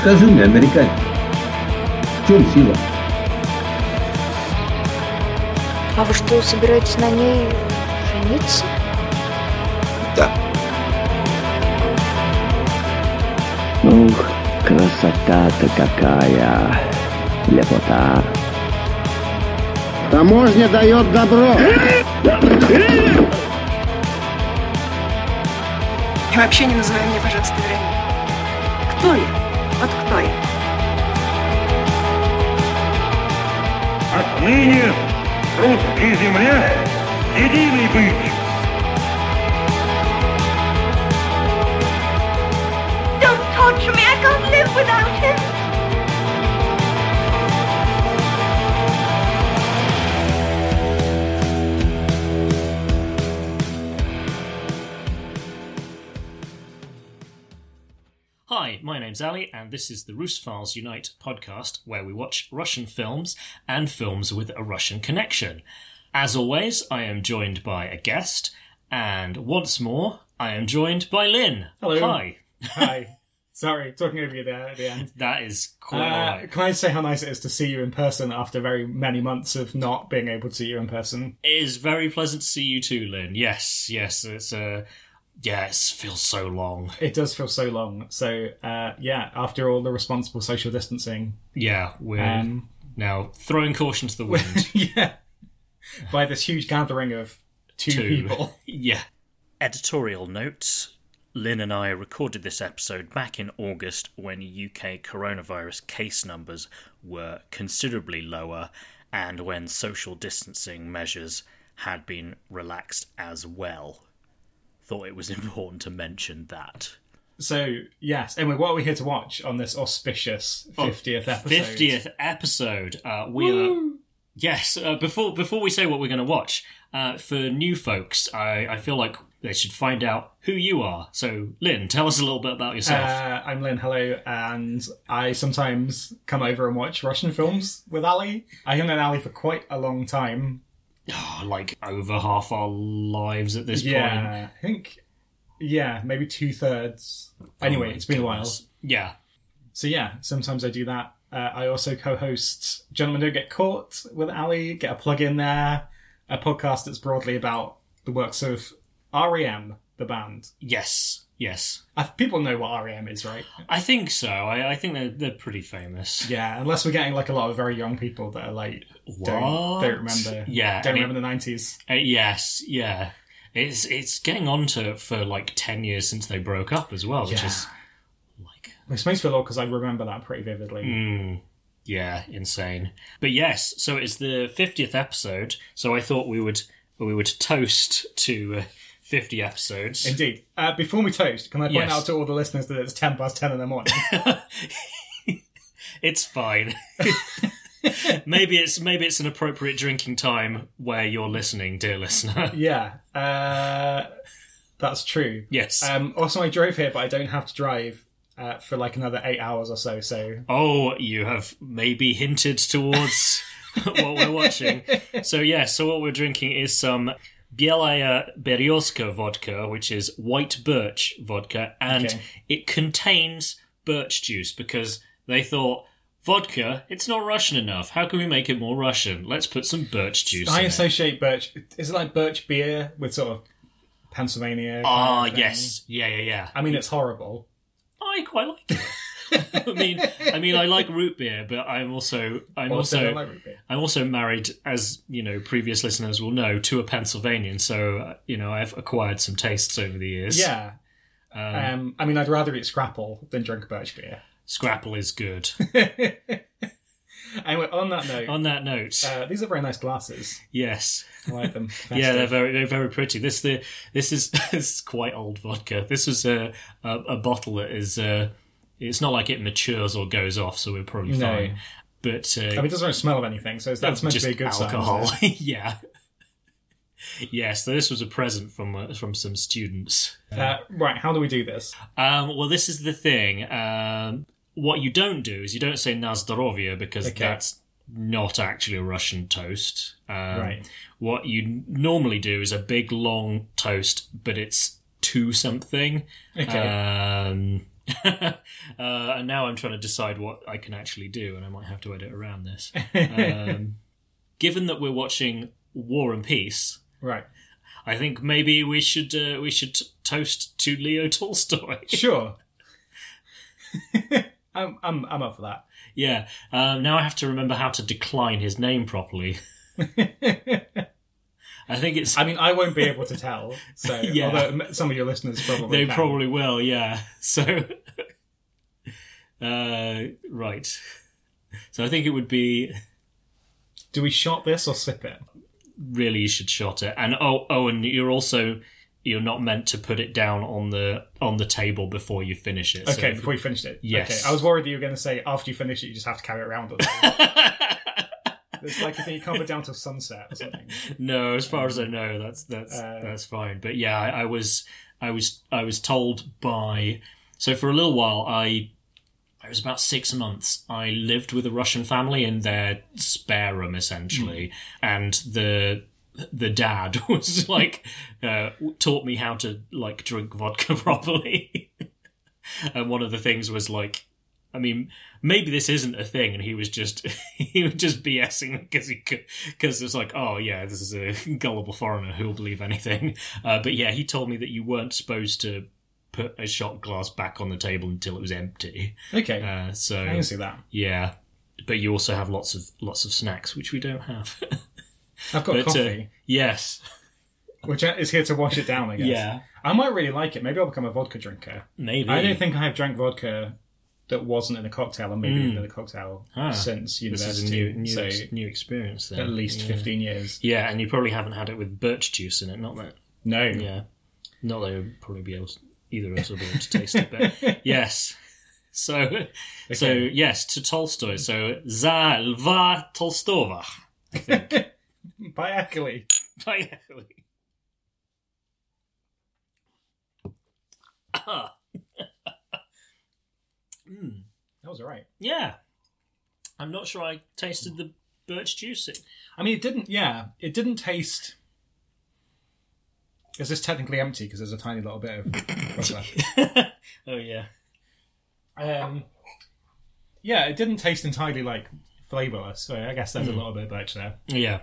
скажи мне, американец, в чем сила? А вы что, собираетесь на ней жениться? Да. Ух, красота-то какая! Лепота! Таможня дает добро. И вообще не называй меня, пожалуйста, Вероникой. Кто я? Вот кто я? Отныне русской земле единый быть. Don't torture me, I can't live without him. Name's Ali, and this is the Russophiles Unite podcast, where we watch Russian films and films with a Russian connection. As always, I am joined by a guest, and once more, I am joined by Lynn. Hello. Hi. Hi. Sorry, talking over you there at the end. That is quite Uh, alright. Can I say how nice it is to see you in person after very many months of not being able to see you in person? It is very pleasant to see you too, Lynn. Yes, yes, it's uh, yeah, it feels so long. It does feel so long. So, uh, yeah, after all the responsible social distancing, Yeah, we're um, now throwing caution to the wind. yeah, by this huge gathering of two, Two. people. Yeah. Editorial notes. Lynn and I recorded this episode back in August when UK coronavirus case numbers were considerably lower and when social distancing measures had been relaxed as well. Thought it was important to mention that. So, yes, anyway, what are we here to watch on this auspicious 50th episode? Fiftieth episode. Uh, we are. Yes. Uh, before before we say what we're going to watch, uh, for new folks, I, I feel like they should find out who you are. So, Lynn, tell us a little bit about yourself. Uh, I'm Lynn, hello, and I sometimes come over and watch Russian films with Ali. I have known Ali for quite a long time. Oh, like over half our lives at this point. yeah, I think, yeah, maybe two thirds. Anyway, Oh my it's been a while. Yeah. So yeah, sometimes I do that. Uh, I also co-host Gentlemen Don't Get Caught with Ali. Get a plug in there. A podcast that's broadly about the works of REM, the band. Yes. Yes. Uh, people know what REM is, right? I think so. I, I think they're they're pretty famous. Yeah, unless we're getting like a lot of very young people that are like don't don't remember. Yeah, don't I mean- remember the nineties. Uh, yes. Yeah. It's it's getting on to for like ten years since they broke up as well, which Yeah. is like Which makes me feel odd because I remember that pretty vividly. Mm, yeah, insane. But yes, so it's the fiftieth episode. So I thought we would we would toast to uh, fifty episodes. Indeed. Uh, before we toast, can I point Yes. out to all the listeners that it's ten past ten in the morning? it's fine. maybe it's maybe it's an appropriate drinking time where you're listening, dear listener. yeah, uh, that's true. yes. Um, also, I drove here, but I don't have to drive uh, for like another eight hours or so. So oh, you have maybe hinted towards what we're watching. So yeah, so what we're drinking is some Bielaya Berioska vodka, which is white birch vodka, and Okay. it contains birch juice because they thought vodka, it's not Russian enough. How can we make it more Russian? Let's put some birch juice I in it. associate birch. Is it like birch beer with sort of Pennsylvania? Ah, of yes, yeah, yeah, yeah. I mean, it's horrible. I quite like it. I mean, I mean, I like root beer, but I'm also, I'm Also also, like. I'm also married, as you know, previous listeners will know, to a Pennsylvanian. So you know, I've acquired some tastes over the years. Yeah. Um, I mean, I'd rather eat Scrapple than drink birch beer. Scrapple is good. Anyway, on that note, On that note, uh, these are very nice glasses. yes, I like them. yeah, they're very, they're very pretty. This the this is this is quite old vodka. This was a a, a bottle that is. Uh, it's not like it matures or goes off, so we're probably No. fine. But uh, I mean, it doesn't smell of anything, so that's meant to be a good alcohol. sign. yeah. Yes, so this was a present from uh, from some students. Uh, right, how do we do this? Um, well, this is the thing. Um, what you don't do is you don't say na zdrowie because Okay. that's not actually a Russian toast. Um, Right. what you normally do is a big long toast, but it's to something. Okay. Um, uh, and now I'm trying to decide what I can actually do, and I might have to edit around this. Um, given that we're watching War and Peace, right. I think maybe we should uh, we should t- toast to Leo Tolstoy. Sure. I'm, I'm, I'm up for that. yeah. Um, now I have to remember how to decline his name properly. I think it's I mean, I won't be able to tell. So, Yeah. although some of your listeners probably they can. probably will. Yeah. So, uh, right. So I think it would be Do we shot this or sip it? really you should shot it. And oh, oh, and you're also you're not meant to put it down on the on the table before you finish it. Okay, if- before you finished it. Yes. Okay, I was worried that you were going to say after you finish it, you just have to carry it around. It's like you think you can't it down till sunset or something. no, as far as I know, that's that's Uh, that's fine. But yeah, I, I was I was I was told by so for a little while I it was about six months. I lived with a Russian family in their spare room essentially, and the the dad was like uh, taught me how to like drink vodka properly. and one of the things was like I mean, maybe this isn't a thing, and he was just he was just BSing because he could because it's like, oh yeah, this is a gullible foreigner who will believe anything. Uh, but yeah, he told me that you weren't supposed to put a shot glass back on the table until it was empty. Okay, Uh, so I can see that. yeah, but you also have lots of lots of snacks, which we don't have. I've got But, uh, coffee, yes, which is here to wash it down. I guess. yeah, I might really like it. Maybe I'll become a vodka drinker. maybe. I don't think I have drank vodka that wasn't in a cocktail, or maybe Mm. even in a cocktail Ah, since university. new new, so ex- new experience. Then. at least yeah. fifteen years. Yeah, and you probably haven't had it with birch juice in it. Not that No. Yeah. Not that you'll probably be able to, either of us will be able to taste it, but yes. So, so yes, to Tolstoy. So, za lva Tolstova. I think. By Ackley. Finally. Ah. Mm, That was alright. yeah. I'm not sure I tasted the birch juice. It, I mean, it didn't. Yeah, it didn't taste. Is this technically empty because there's a tiny little bit of oh, yeah. Um, yeah, it didn't taste entirely like flavorless. So I guess there's Hmm. a little bit of birch there. Yeah. It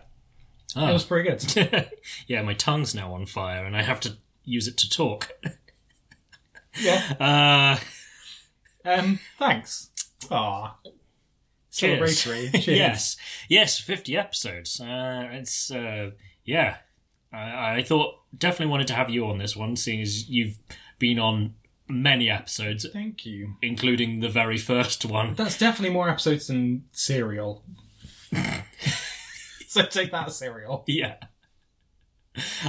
Ah. was pretty good. yeah, my tongue's now on fire and I have to use it to talk. yeah. Uh, Um. Thanks. Ah. Cheers. Celebratory. Cheers. yes, yes, fifty episodes. Uh, it's uh, yeah. I, I thought definitely wanted to have you on this one, seeing as you've been on many episodes, Thank you. including the very first one. That's definitely more episodes than Serial. so take that, Serial. Yeah,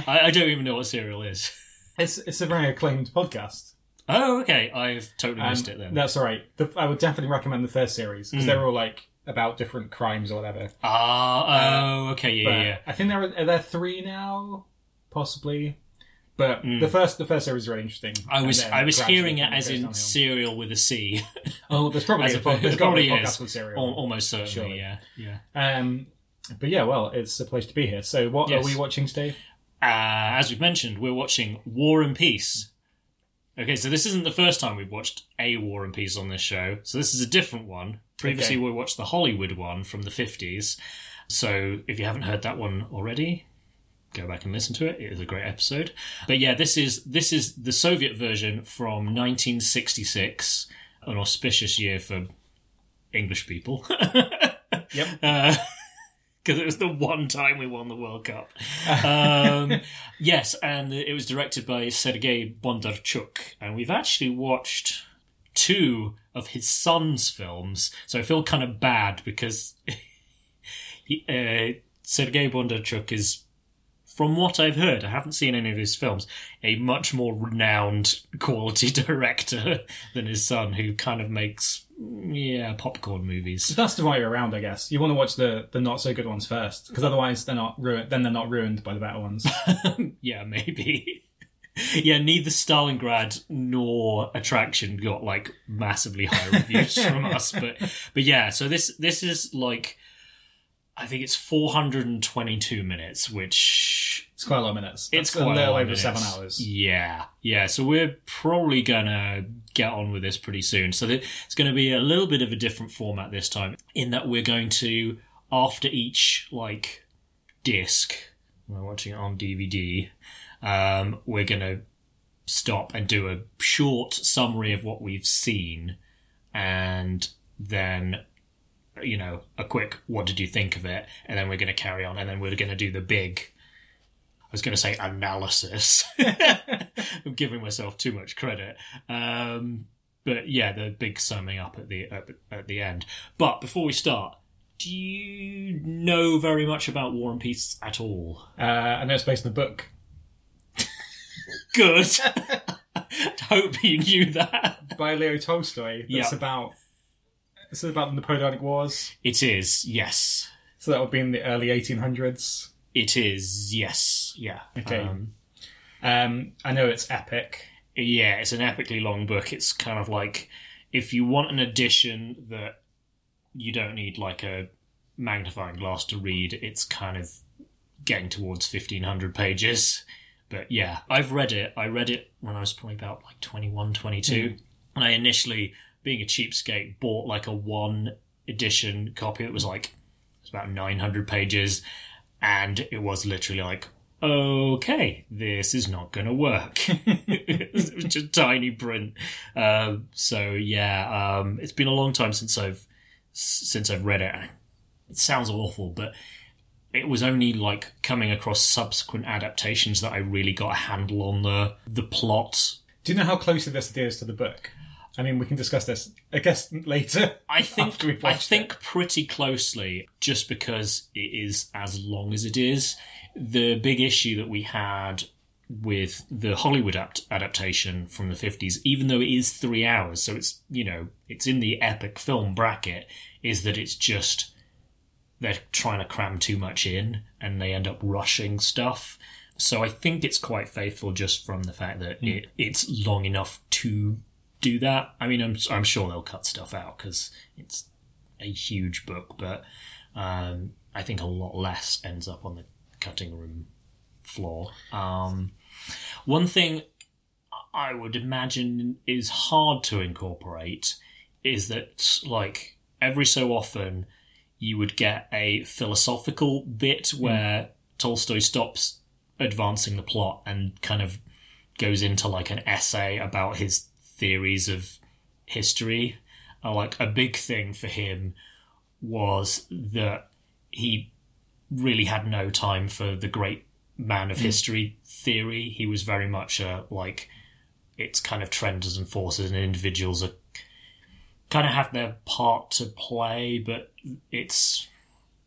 I, I don't even know what serial is. It's it's a very acclaimed podcast. Oh, okay. I've totally Um, missed it then. That's all right. The, I would definitely recommend the first series because Mm. they're all like about different crimes or whatever. Ah, oh, okay, yeah, But yeah, yeah. I think there are, are there three now, possibly. But Mm. the first the first series is really interesting. I and was then I was gradually hearing it goes as in downhill. serial with a C. Oh, there's probably as a, opposed- there's there to a probably podcast with serial. Almost certainly, Surely. yeah, yeah. Um, but yeah, well, it's a place to be here. So, what Yes. are we watching today? Uh, as we've mentioned, we're watching War and Peace. Okay, so this isn't the first time we've watched a War and Peace on this show. So this is a different one. Previously, Okay. we watched the Hollywood one from the 50s. So if you haven't heard that one already, go back and listen to it. It is a great episode. But yeah, this is this is the Soviet version from 1966, an auspicious year for English people. Yep. Uh, because it was the one time we won the World Cup. Um, yes, and it was directed by Sergei Bondarchuk, and we've actually watched two of his son's films, so I feel kind of bad because he, uh, Sergei Bondarchuk is. From what I've heard, I haven't seen any of his films, a much more renowned quality director than his son, who kind of makes, yeah, popcorn movies. That's the right way around, I guess. You want to watch the, the not so good ones first, because otherwise they're not ruined. Then they're not ruined by the better ones. yeah, maybe. yeah, neither Stalingrad nor Attraction got like massively high reviews from us, but but yeah. So this this is like I think it's 422 minutes, which It's quite a lot of minutes. it's That's a little over seven hours. Yeah, yeah. So we're probably gonna get on with this pretty soon. So it's going to be a little bit of a different format this time, in that we're going to after each like disc, we're watching it on DVD. Um, we're going to stop and do a short summary of what we've seen, and then you know a quick what did you think of it, and then we're going to carry on, and then we're going to do the big. I was going to say analysis. I'm giving myself too much credit. Um, but yeah, the big summing up at the at, at the end. But before we start, do you know very much about War and Peace at all? Uh, I know it's based on the book. Good. Hope you knew that. by Leo Tolstoy. That's Yeah. about. This is about the Napoleonic Wars. It is, yes. So that would be in the early 1800s. It is, yes. Yeah. Okay. Um, Um, I know it's epic. yeah, it's an epically long book. It's kind of like if you want an edition that you don't need like a magnifying glass to read, it's kind of getting towards 1500 pages. But yeah, I've read it. I read it when I was probably about like 21, 22. And I initially, being a cheapskate, bought like a one edition copy that was like, it was about 900 pages. And it was literally like, okay, this is not going to work. it was just tiny print. Um, so yeah, um, it's been a long time since I've since I've read it. It sounds awful, but it was only like coming across subsequent adaptations that I really got a handle on the the plot. Do you know how closely this is to the book? I mean, we can discuss this, I guess, later. I think I think pretty closely, just because it is as long as it is. The big issue that we had with the Hollywood apt- adaptation from the fifties, even though it is three hours, so it's you know it's in the epic film bracket, is that it's just they're trying to cram too much in and they end up rushing stuff. So I think it's quite faithful just from the fact that hmm. it, it's long enough to do that. I mean, I'm I'm sure they'll cut stuff out because it's a huge book, but um, I think a lot less ends up on the cutting room floor. Um, one thing I would imagine is hard to incorporate is that, like, every so often you would get a philosophical bit where Tolstoy stops advancing the plot and kind of goes into like an essay about his theories of history. Uh, like a big thing for him was that he really had no time for the great man of history theory. He was very much a like it's kind of trends and forces and individuals are kind of have their part to play, but it's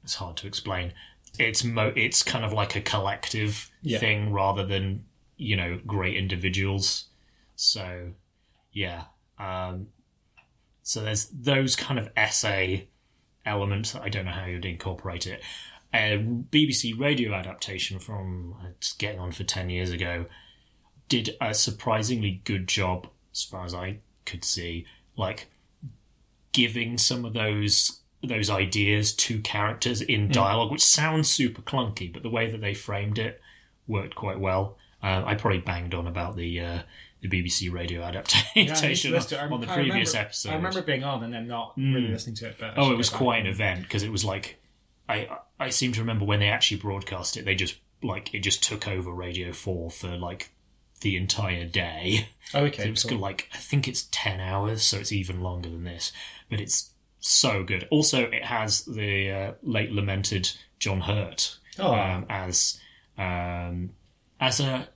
it's hard to explain. It's mo- it's kind of like a collective Yeah. thing rather than you know great individuals. So yeah, um, so there's those kind of essay elements that I don't know how you'd incorporate it. A BBC radio adaptation from it's getting on for ten years ago did a surprisingly good job, as far as I could see, like giving some of those those ideas to characters in dialogue, which sounds super clunky, but the way that they framed it worked quite well. Uh, I probably banged on about the uh, the BBC radio Yeah, I need to adaptation it. I- on the I previous remember- episode. I remember being on and then not really listening to it. But Oh, it was quite an event because it was like I I seem to remember when they actually broadcast it, they just like it just took over Radio Four for like the entire day. Oh, okay. It was cool. like I think it's ten hours, so it's even longer than this, but it's so good. Also, it has the uh, late lamented John Hurt Oh. um, as um, as a.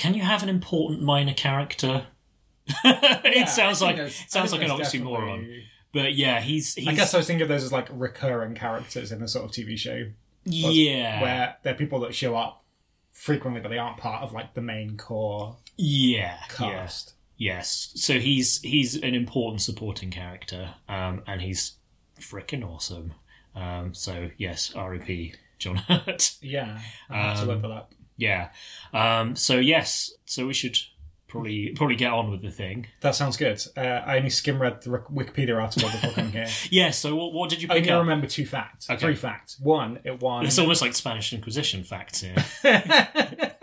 Can you have an important minor character? it sounds like it sounds like an oxymoron. definitely- But yeah, he's, he's I guess I was thinking of those as like recurring characters in a sort of TV show yeah, where they're people that show up frequently, but they aren't part of like the main core yeah, yeah. cast. Yes. So he's he's an important supporting character, um, and he's freaking awesome. Um, so yes, R.E.P. John Hurt. Yeah, I have to Um, look that up. Yeah. Um, so yes. So we should probably probably get on with the thing. That sounds good. Uh, I only skim read the Wikipedia article before coming here. Yeah. So what, what did you I only up? remember two facts. Okay. Three facts. One, it won. It's almost like Spanish Inquisition facts here.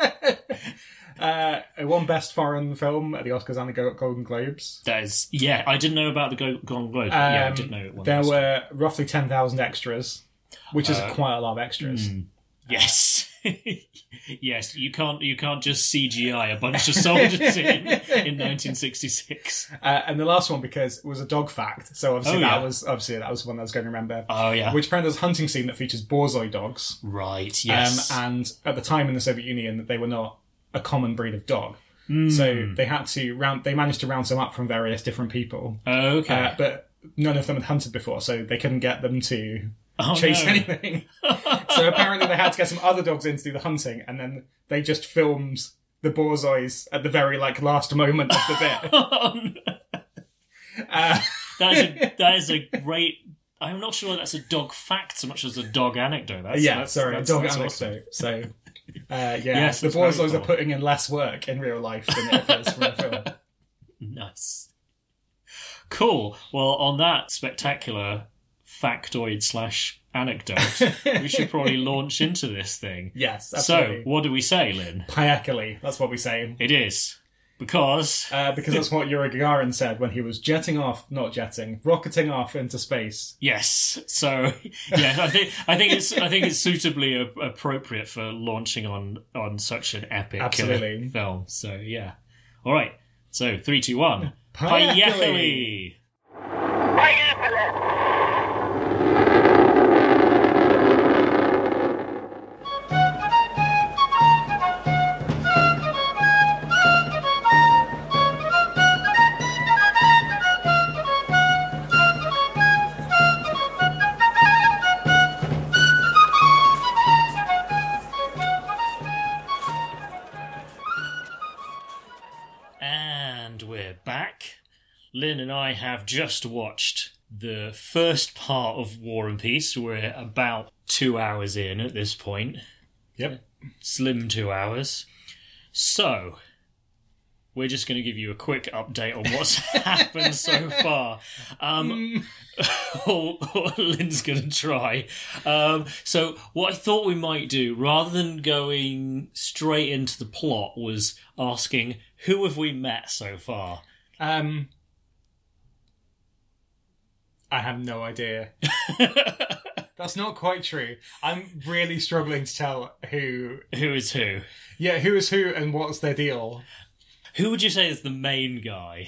uh, it won Best Foreign Film at the Oscars and the Go- Golden Globes. that is, yeah. I didn't know about the Golden Globes. but yeah, I Um, did know it won. There were roughly 10,000 extras, which is Uh, quite a lot of extras. Yes. yes, you can't you can't just CGI a bunch of soldiers in in 1966. Uh, and the last one, because it was a dog fact, so obviously Oh, that yeah. was obviously that was one I was going to remember. Oh yeah. Which apparently there's a hunting scene that features borzoi dogs. right, yes. Um, and at the time in the Soviet Union, they were not a common breed of dog. Hmm. So they had to round. They managed to round some up from various different people, okay. uh, but none of them had hunted before, so they couldn't get them to oh, chase no. anything. so apparently they had to get some other dogs in to do the hunting, and then they just filmed the borzois at the very like last moment of the bit. Uh, that is a that is a great. I'm not sure that's a dog fact so much as a dog anecdote. That's, yeah, that's- sorry, that's- dog that's anecdote. awesome. So, uh, yeah, Yes, the borzois cool. are putting in less work in real life than it appears from the film. Nice. Cool. Well, on that spectacular factoid slash anecdote, we should probably launch into this thing. Yes, So, what do we say, Lynn? Poyekhali, that's what we say. It is because Uh, because that's what Yuri Gagarin said when he was jetting off, not jetting, rocketing off into space. yes. So yeah, I think I think it's I think it's suitably a- appropriate for launching on on such an epic killer Absolutely. film. So yeah. All right. So three, two, one. Poyekhali. Poyekhali. Lynn and I have just watched the first part of War and Peace. We're about two hours in at this point. Yep. Slim two hours. So, we're just going to give you a quick update on what's happened so far. Um, or, or Lynn's going to try. Um, so, what I thought we might do, rather than going straight into the plot, was asking who have we met so far? Um, I have no idea. That's not quite true. I'm really struggling to tell who. who is who? Yeah, who is who and what's their deal. Who would you say is the main guy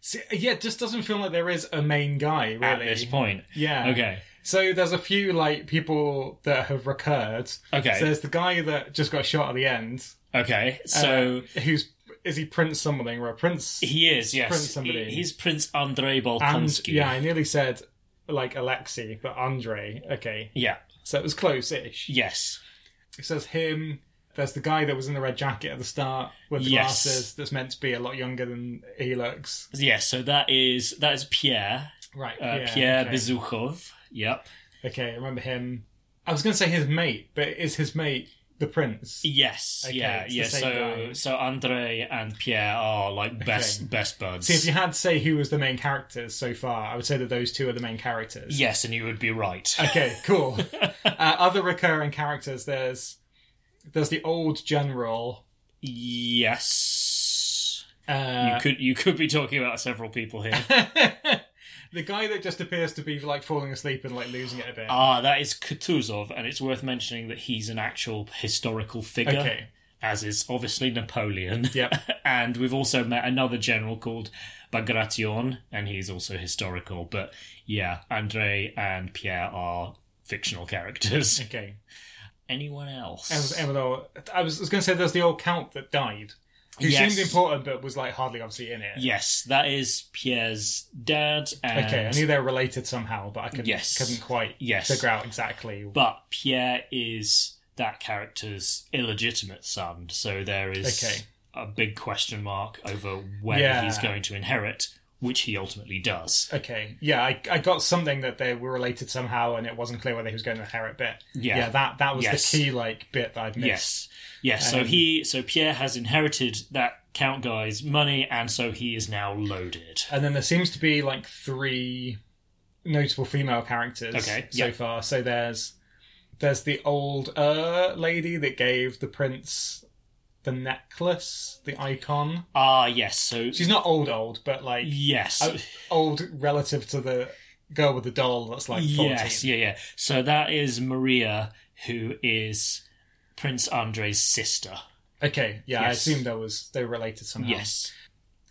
See, yeah, it just doesn't feel like there is a main guy, really. at this point? Yeah. Okay. So there's a few like people that have recurred. Okay. So there's the guy that just got shot at the end. Okay. So uh, who's is he Prince something or a Prince? he is, yes. Prince somebody. He- he's Prince Andrei and Bolkonsky. yeah, I nearly said like Alexei, but Andre. Okay, Yeah. so it was close-ish. Yes. It says him. There's the guy that was in the red jacket at the start with the Yes. glasses. That's meant to be a lot younger than he looks. Yes. So that is that is Pierre. Right. Uh, yeah, Pierre okay. Bezukhov. Yep. Okay, I remember him. I was going to say his mate, but is his mate the prince? Yes. Okay, yeah. Yeah. So guy. so Andre and Pierre are like best Okay. best buds. See, if you had to say who was the main characters so far, I would say that those two are the main characters. Yes, and you would be right. Okay, cool. uh, other recurring characters, there's there's the old general. yes. Uh, you could you could be talking about several people here. the guy that just appears to be like falling asleep and like losing it a bit. Ah, that is Kutuzov, and it's worth mentioning that he's an actual historical figure, Okay. as is obviously Napoleon. Yep. and we've also met another general called Bagration, and he's also historical. But yeah, Andre and Pierre are fictional characters. Okay. Anyone else? I was, I was going to say there's the old count that died, who Yes. seemed important but was like hardly obviously in it. Yes, that is Pierre's dad. And Okay, I knew they were related somehow, but I couldn't, Yes. couldn't quite Yes. figure out exactly. But Pierre is that character's illegitimate son, so there is Okay. a big question mark over when Yeah. he's going to inherit, which he ultimately does. Okay, yeah, I, I got something that they were related somehow, and it wasn't clear whether he was going to inherit. But Yeah. yeah, that that was Yes. the key like bit that I'd missed. Yes. Yes, so Um, he so Pierre has inherited that Count Guy's money, and so he is now loaded. And then there seems to be like three notable female characters Okay, so yep. far. So there's there's the old uh lady that gave the prince the necklace, the icon. Ah, yes. So She's not old old, but like yes, uh, old relative to the girl with the doll that's like 14. yes, yeah, yeah. So that is Maria, who is Prince Andre's sister. Okay, yeah, I Yes. assume there was they were related somehow. Yes,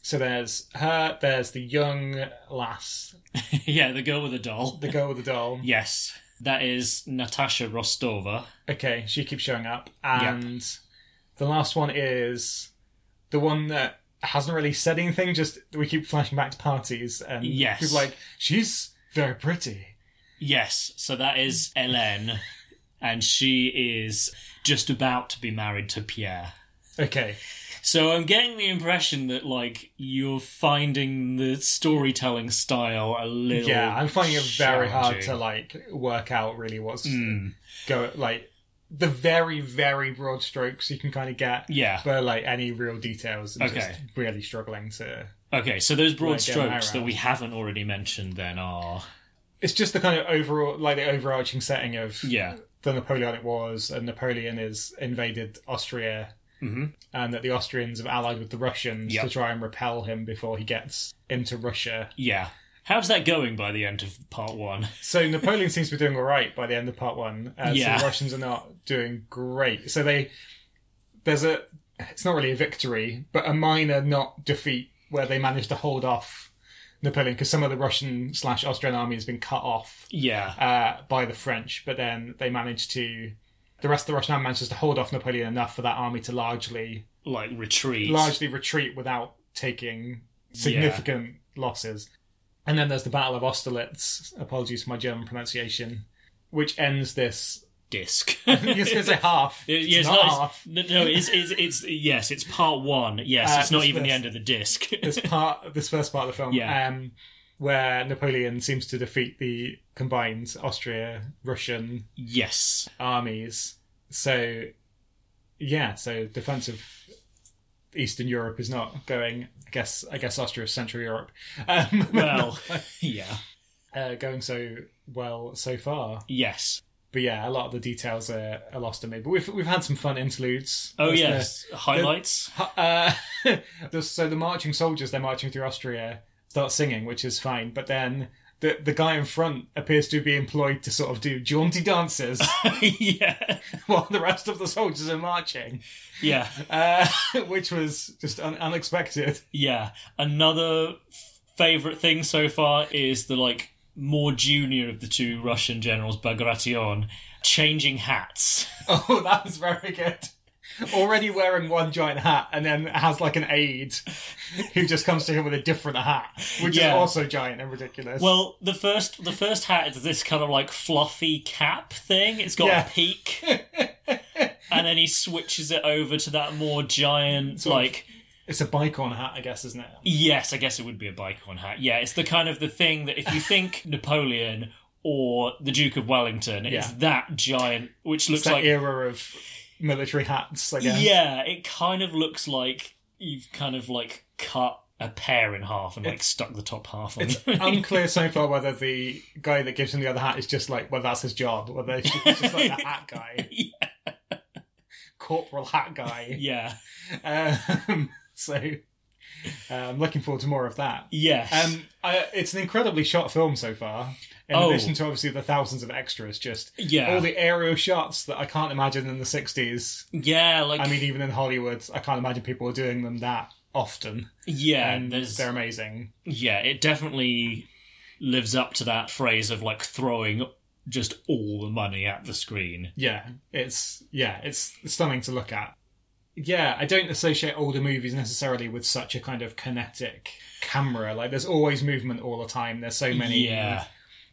So there's her, there's the young lass, yeah, the girl with the doll. the girl with the doll. Yes, that is Natasha Rostova. Okay, she keeps showing up. And the last one is the one that hasn't really said anything, just we keep flashing back to parties and Yes. people are like, she's very pretty. Yes, so that is Hélène, and she is just about to be married to Pierre. Okay. So I'm getting the impression that like you're finding the storytelling style a little Yeah, I'm finding it very hard to like work out really what's Mm, go like the very, very broad strokes you can kind of get. yeah. But like any real details, I'm Okay. just really struggling to. Okay, so those broad Like, strokes that we haven't already mentioned then are It's just the kind of overall, like the overarching setting of yeah. The Napoleonic Wars, and Napoleon has invaded Austria, Mhm. and that the Austrians have allied with the Russians Yep. to try and repel him before he gets into Russia. Yeah. How's that going by the end of part one? So Napoleon seems to be doing all right by the end of part one. Uh, Yeah. So the Russians are not doing great. So they there's a it's not really a victory, but a minor not defeat where they managed to hold off Napoleon because some of the Russian slash Austrian army has been cut off Yeah. uh, by the French, but then they managed to. The rest of the Russian army manages to hold off Napoleon enough for that army to largely Like retreat. largely retreat without taking significant losses. And then there's the Battle of Austerlitz. Apologies for my German pronunciation, which ends this. Disc. You're going to say half. It's it's not not. half. It's, no, it's, it's it's yes, it's part one. Yes, Uh, it's not even the end of the disc. This part, this first part of the film, Yeah. um, where Napoleon seems to defeat the combined Austria-Russian yes, armies. So, yeah, so defense of Eastern Europe is not going. I guess I guess Austria is Central Europe. Um, well, yeah, uh, going so well so far. yes. But yeah, a lot of the details are, are lost to me. But we've we've had some fun interludes. Oh There's the- yes, highlights. uh, so the marching soldiers they're marching through Austria start singing, which is fine. But then the the guy in front appears to be employed to sort of do jaunty dances yeah, while the rest of the soldiers are marching, yeah, uh, which was just un- unexpected. yeah. Another favorite thing so far is the like more junior of the two Russian generals, Bagration, changing hats. Oh, that was very good. Already wearing one giant hat, and then has like an aide who just comes to him with a different hat, which Yeah. is also giant and ridiculous. Well, the first the first hat is this kind of like fluffy cap thing. It's got Yeah. a peak, and then he switches it over to that more giant Sort of- like. It's a bicorne hat, I guess, isn't it? Yes, I guess it would be a bicorne hat. Yeah, it's the kind of the thing that if you think Napoleon or the Duke of Wellington, it's Yeah. that giant, which It's looks like era of military hats, I guess. yeah, it kind of looks like you've kind of like cut a pear in half and like stuck the top half on. It's unclear so far whether the guy that gives him the other hat is just like, well, that's his job, whether he's just like the hat guy, yeah, corporal hat guy. yeah, Um, so uh, I'm looking forward to more of that. yes, Um, I, it's an incredibly shot film so far. In Oh. addition to obviously the thousands of extras, just Yeah. all the aerial shots that I can't imagine in the '60s. yeah. Like I mean, even in Hollywood, I can't imagine people are doing them that often. yeah, and they're amazing. yeah, it definitely lives up to that phrase of like throwing just all the money at the screen. Yeah, it's yeah, it's stunning to look at. Yeah, I don't associate older movies necessarily with such a kind of kinetic camera. Like, there's always movement all the time. There's so many. Yeah.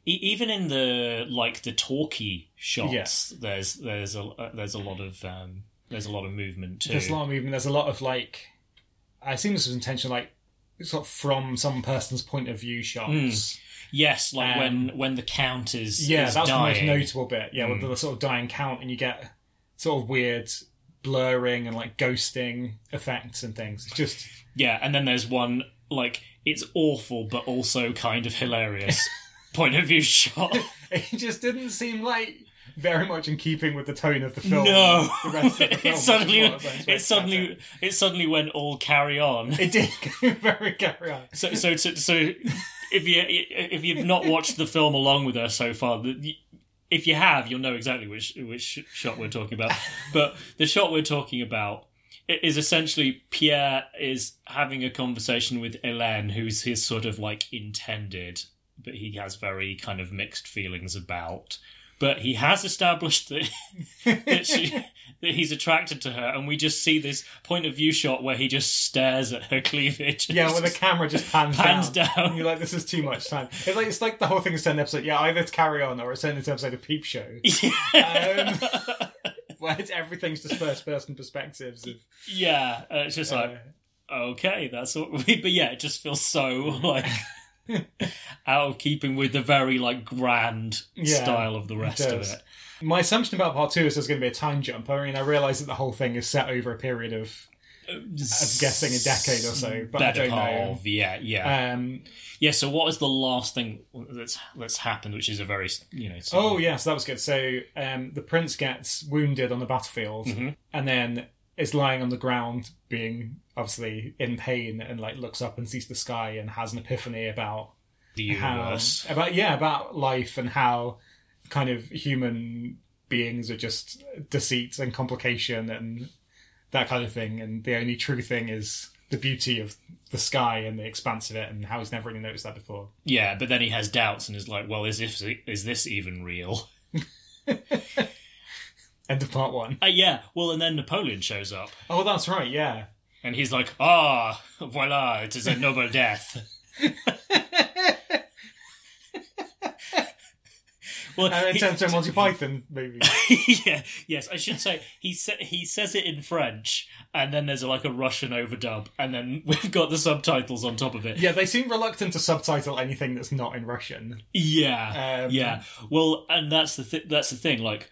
E- even in the like the talkie shots, Yes. there's there's a uh, there's a lot of um, there's a lot of movement too. There's a lot of movement. There's a lot of like. I assume this was intentional, like sort of from some person's point of view shots. yes, like Um, when when the count is Yeah, is that's dying. the most notable bit. Yeah, Mm. with the sort of dying count, and you get sort of weird blurring and like ghosting effects and things. It's just Yeah, and then there's one like it's awful but also kind of hilarious point of view shot. it just didn't seem like very much in keeping with the tone of the film. No, the rest of the film, it suddenly what I was expecting. it suddenly it suddenly went all carry on. it did very carry on. So so so, so if you if you've not watched the film along with us so far, if you have, you'll know exactly which which shot we're talking about. But the shot we're talking about is essentially Pierre is having a conversation with Hélène, who's his sort of like intended, but he has very kind of mixed feelings about. But he has established that, that, she, that he's attracted to her, and we just see this point of view shot where he just stares at her cleavage. Yeah, where the camera just pans, Pans down. down. You're like, this is too much time. It's like it's like the whole thing is an episode. Yeah, either it's carry on or it's an episode of Peep Show. Um, where it's everything's just first person perspectives of Yeah, uh, it's just like uh, okay, that's what we. But yeah, it just feels so like out of keeping with the very like grand Yeah, style of the rest of it. My assumption about part two is there's going to be a time jump. I mean, I realise that the whole thing is set over a period of, I'm guessing, a decade or so, but I don't know. Yeah, yeah, Um, yeah. So, what was the last thing that's that's happened, which is a very you know? oh, yes, that was good. So um, the prince gets wounded on the battlefield Mm-hmm. and then is lying on the ground, being obviously in pain, and like looks up and sees the sky and has an epiphany about the how universe. about yeah about life and how kind of human beings are just deceit and complication and that kind of thing and the only true thing is the beauty of the sky and the expanse of it and how he's never really noticed that before Yeah, but then he has doubts and is like, "Well, is this is this even real?" end of part one. Uh, yeah. Well, and then Napoleon shows up, Oh, that's right yeah and he's like, "Ah, voila! It is a noble death." well, and he- it turns to a Monty Python movie yeah, yes, I should say he sa- he says it in French, and then there's like a Russian overdub, and then we've got the subtitles on top of it. yeah they seem reluctant to subtitle anything that's not in Russian Yeah, Um, yeah. Well, and that's the th- that's the thing. Like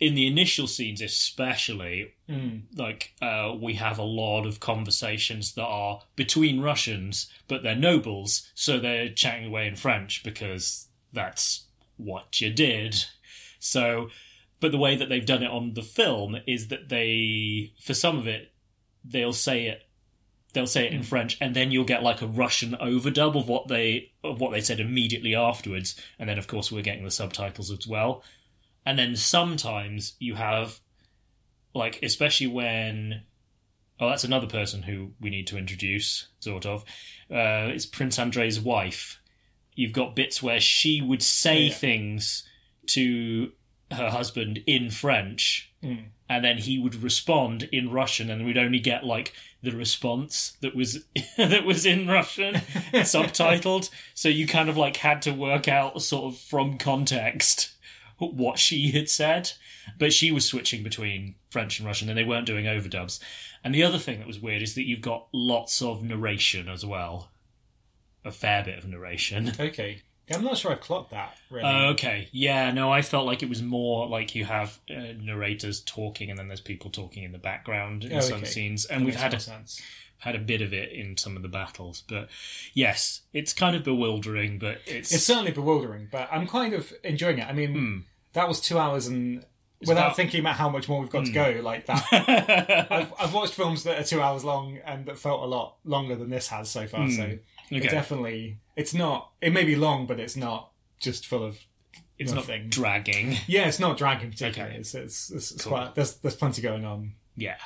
in the initial scenes, especially, Mm. like uh, we have a lot of conversations that are between Russians, but they're nobles, so they're chatting away in French because that's what you did. So, but the way that they've done it on the film is that they, for some of it, they'll say it they'll say it in French, and then you'll get like a Russian overdub of what they of what they said immediately afterwards, and then of course we're getting the subtitles as well. And then sometimes you have, like, especially when, oh, that's another person who we need to introduce, sort of. Uh, it's Prince Andrei's wife. You've got bits where she would say Yeah. things to her husband in French, Mm. and then he would respond in Russian, and we'd only get like the response that was that was in Russian, subtitled. So you kind of like had to work out sort of from context what she had said. But she was switching between French and Russian, and they weren't doing overdubs. And the other thing that was weird is that you've got lots of narration as well, a fair bit of narration. okay I'm not sure I've clocked that really Uh, okay, yeah, no, I felt like it was more like you have uh, narrators talking, and then there's people talking in the background in Oh, some okay. scenes, That and we've makes had a, sense. had a bit of it in some of the battles. But yes, it's kind of bewildering, but it's, It's certainly bewildering, but I'm kind of enjoying it. I mean, that was two hours, and without about- thinking about how much more we've got to hmm. go, like that. I've, I've watched films that are two hours long and that felt a lot longer than this has so far. Hmm. So it definitely, it's not. It may be long, but it's not just full of. it's nothing. not dragging. Yeah, it's not dragging particularly. Okay. It's, it's, it's, it's Cool. quite. There's there's plenty going on. Yeah,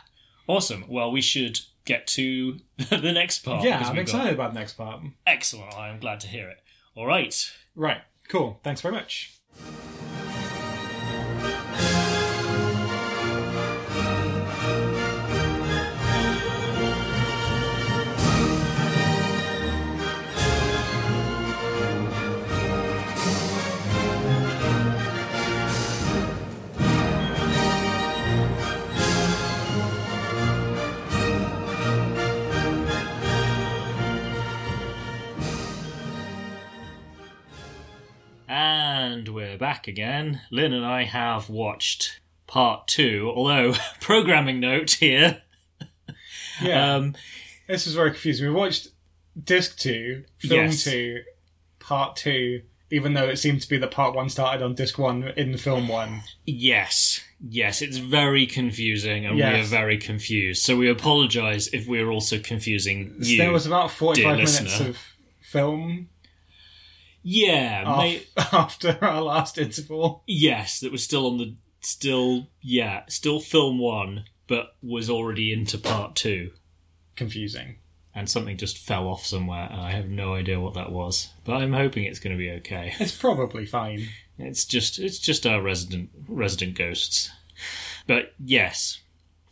awesome. Well, we should get to the next part. yeah, I'm we've got- excited about the next part. Excellent. I am glad to hear it. All right. Right, cool. Thanks very much. And we're back again. Lynn and I have watched part two. Although, programming note here. Yeah. Um, This was very confusing. We watched disc two, film Yes. two, part two, even though it seemed to be that part one started on disc one in film one. yes, yes, it's very confusing, and we are very confused. So we apologise if we're also confusing you. there was about 45 minutes of film yeah, af- may- after our last interval. yes, that was still on the still yeah still film one, but was already into part two. Confusing. and something just fell off somewhere, and I have no idea what that was. But I'm hoping it's going to be okay. It's probably fine. It's just it's just our resident resident ghosts. But yes,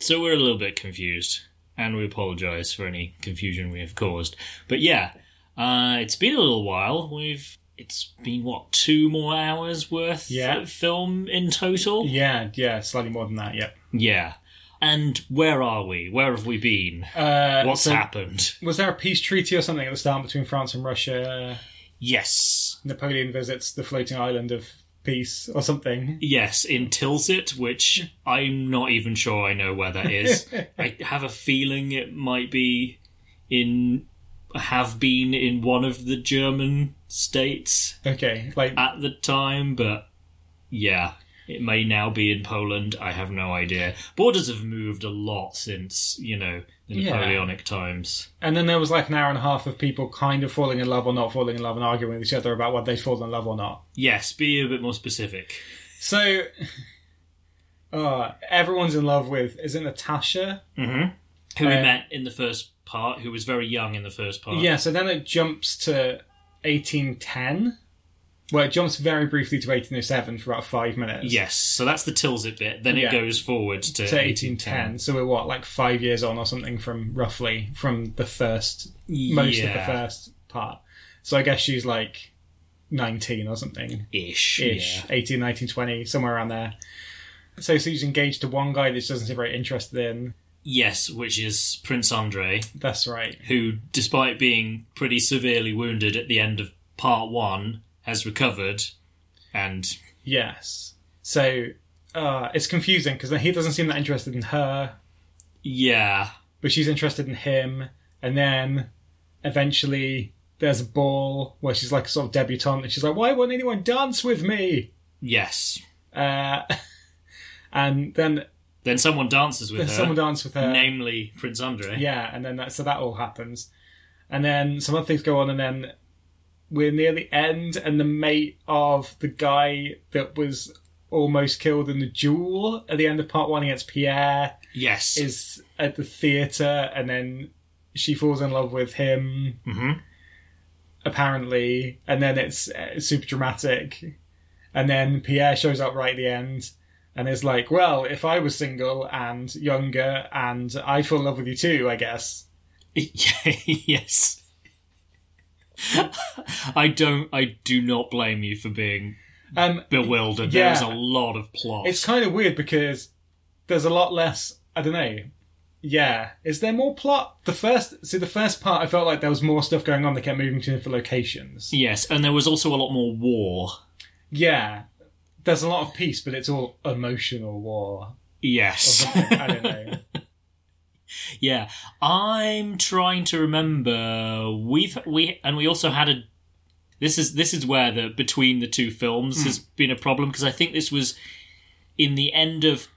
so we're a little bit confused, and we apologise for any confusion we have caused. But yeah, uh, it's been a little while. We've it's been what two more hours worth Yeah. of film in total. Yeah, yeah, slightly more than that, yep. Yeah. And where are we? Where have we been? Uh, What's so happened? Was there a peace treaty or something at the start between France and Russia? Yes. Napoleon visits the floating island of peace or something. Yes, in Tilsit, which I'm not even sure I know where that is. I have a feeling it might be in have been in one of the German states Okay, like at the time, but yeah, it may now be in Poland. I have no idea. Borders have moved a lot since, you know, the Yeah. Napoleonic times. And then there was like an hour and a half of people kind of falling in love or not falling in love and arguing with each other about whether they'd fallen in love or not. Yes, be a bit more specific. So, uh, everyone's in love with, is it Natasha? Mm-hmm. Who we Uh, met in the first part, who was very young in the first part. Yeah, so then it jumps to 1810. Well, it jumps very briefly to 1807 for about five minutes. Yes, so that's the Tilsit bit. Then Yeah. it goes forward to, To 1810. So we're what, like five years on or something from roughly from the first, most of the Yeah. first part. So I guess she's like 19 or something. ish. ish, Yeah. 18, 19, 20, somewhere around there. So she's engaged to one guy that she doesn't seem very interested in. Yes, which is Prince Andre, That's right. who, despite being pretty severely wounded at the end of part one, has recovered. And Yes. So uh, it's confusing because he doesn't seem that interested in her, yeah, but she's interested in him. And then eventually there's a ball where she's like a sort of debutante and she's like, why won't anyone dance with me? yes. Uh, and then Then someone dances with her, someone dances with her. namely Prince Andre. Yeah, and then that so that all happens, and then some other things go on, and then we're near the end, and the mate of the guy that was almost killed in the duel at the end of part one against Pierre Yes. is at the theatre, and then she falls in love with him. Mhm. Apparently, and then it's uh, super dramatic, and then Pierre shows up right at the end. And is like, well, if I was single and younger and I fall in love with you too, I guess. yes. I don't. I do not blame you for being Um, bewildered. Yeah. There's a lot of plot. it's kind of weird because there's a lot less. I don't know. Yeah, is there more plot? The first, see, the first part, I felt like there was more stuff going on. They kept moving to different locations. yes, and there was also a lot more war. Yeah, there's a lot of peace, but it's all emotional war. Yes. I don't know. Yeah, I'm trying to remember. We've we and we also had a. This is this is where the between the two films Hmm. has been a problem because I think this was in the end of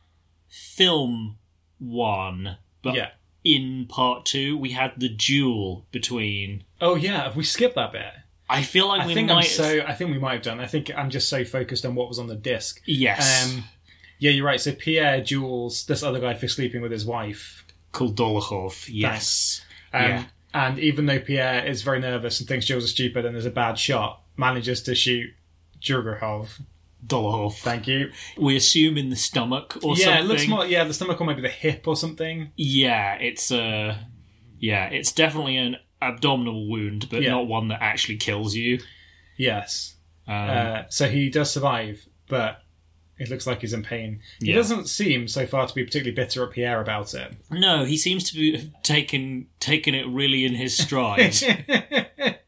film one, but Yeah. in part two we had the duel between. Oh yeah, have we skipped that bit? I feel like I we think might. I'm so. I think we might have done. I think I'm just so focused on what was on the disc. yes, Um, yeah, you're right. So Pierre Jules, this other guy for sleeping with his wife. called Dolokhov. Yes, Um, yeah, And even though Pierre is very nervous and thinks Jules is stupid and is a bad shot, manages to shoot Jurgahov. Dolokhov. Thank you. We assume in the stomach or yeah, something. Yeah, it looks more. Yeah, the stomach or maybe the hip or something. Yeah, it's uh yeah, it's definitely an abdominal wound, but Yeah. not one that actually kills you. Yes. Um, Uh, so he does survive, but it looks like he's in pain. He Yeah. doesn't seem so far to be particularly bitter at Pierre about it. no, he seems to be have taken taken it really in his stride,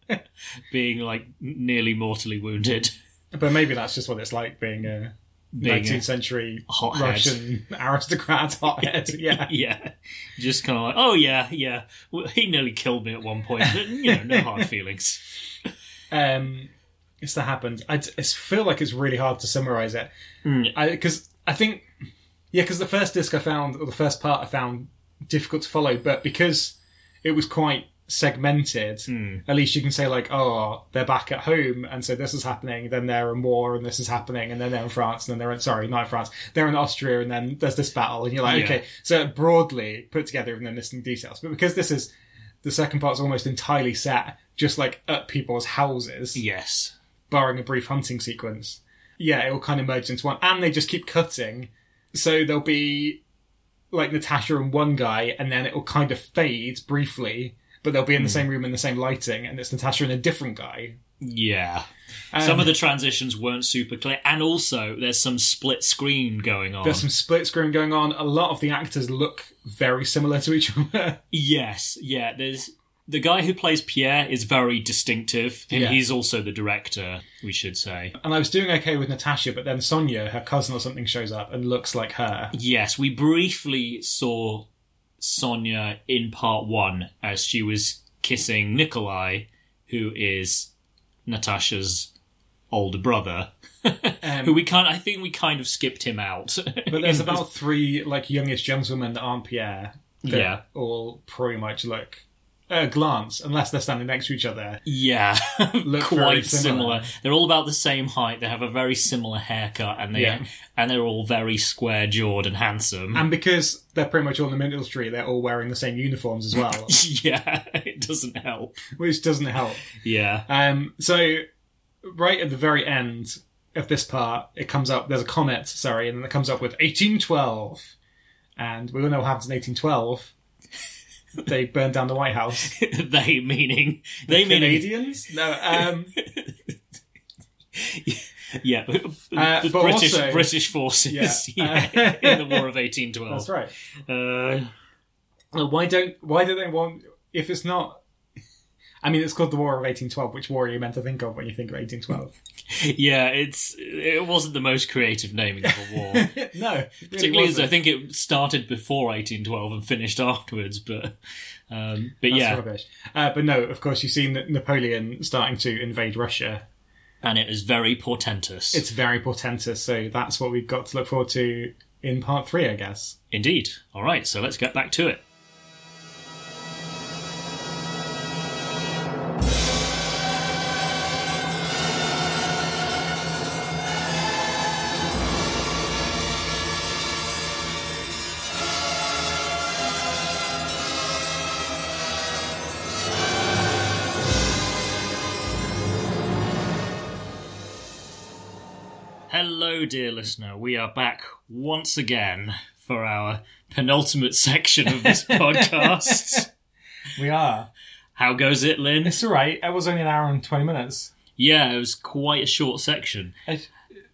being like nearly mortally wounded. but maybe that's just what it's like being a 19th century hothead. Russian aristocrat hothead. Yeah. yeah, just kind of like, oh yeah, yeah. Well, he nearly killed me at one point, but you know, no hard feelings. um, it's that happened. I I feel like it's really hard to summarize it Mm. because I, think, yeah, because the first disc I found or the first part I found difficult to follow, but because it was quite segmented, hmm. at least you can say like, oh, they're back at home, and so this is happening. Then they're in war, and this is happening, and then they're in France, and then they're in sorry, not in France, they're in Austria, and then there's this battle, and you're like, Yeah. okay, so broadly put together and then listing details, but because this is the second part's almost entirely set just like at people's houses Yes, barring a brief hunting sequence. Yeah, it will kind of merge into one, and they just keep cutting. So there'll be like Natasha and one guy, and then it will kind of fade briefly, but they'll be in the same room in the same lighting, and it's Natasha and a different guy. yeah. Um, Some of the transitions weren't super clear, and also there's some split screen going on. there's some split screen going on. A lot of the actors look very similar to each other. Yes, yeah. There's the guy who plays Pierre is very distinctive, and Yeah. he's also the director. We should say. and I was doing okay with Natasha, but then Sonia, her cousin or something, shows up and looks like her. Yes, we briefly saw Sonia in part one as she was kissing Nikolai, who is Natasha's older brother. who um, we kind I think we kind of skipped him out. But there's about three like youngish gentlemen that aren't Pierre. That Yeah. all pretty much look a glance, unless they're standing next to each other. Yeah, Look very quite similar. similar. They're all about the same height. They have a very similar haircut, and they Yeah. and they're all very square jawed and handsome. And because they're pretty much all in the street, they're all wearing the same uniforms as well, yeah, it doesn't help. which doesn't help. Yeah, Um, so right at the very end of this part, it comes up. There's a comet, sorry, and then it comes up with 1812, and we all know what happens in 1812. They burned down the White House. they meaning they meaning Canadians? No. Um, yeah, Uh, the British also- British forces Yeah. yeah, in the War of eighteen twelve. that's right. Uh, why don't why do they want if it's not? I mean, it's called the War of 1812. Which war are you meant to think of when you think of 1812? Yeah, it's it wasn't the most creative naming of a war. no, it really Particularly as I think it started before 1812 and finished afterwards, but um, but That's yeah, rubbish. Uh, but no, of course, you've seen Napoleon starting to invade Russia. and it is very portentous. It's very portentous, so that's what we've got to look forward to in part three, I guess. Indeed. All right, so let's get back to it. Hello, dear listener. We are back once again for our penultimate section of this podcast. We are. How goes it, Lynn? It's all right. It was only an hour and twenty minutes, Yeah, it was quite a short section.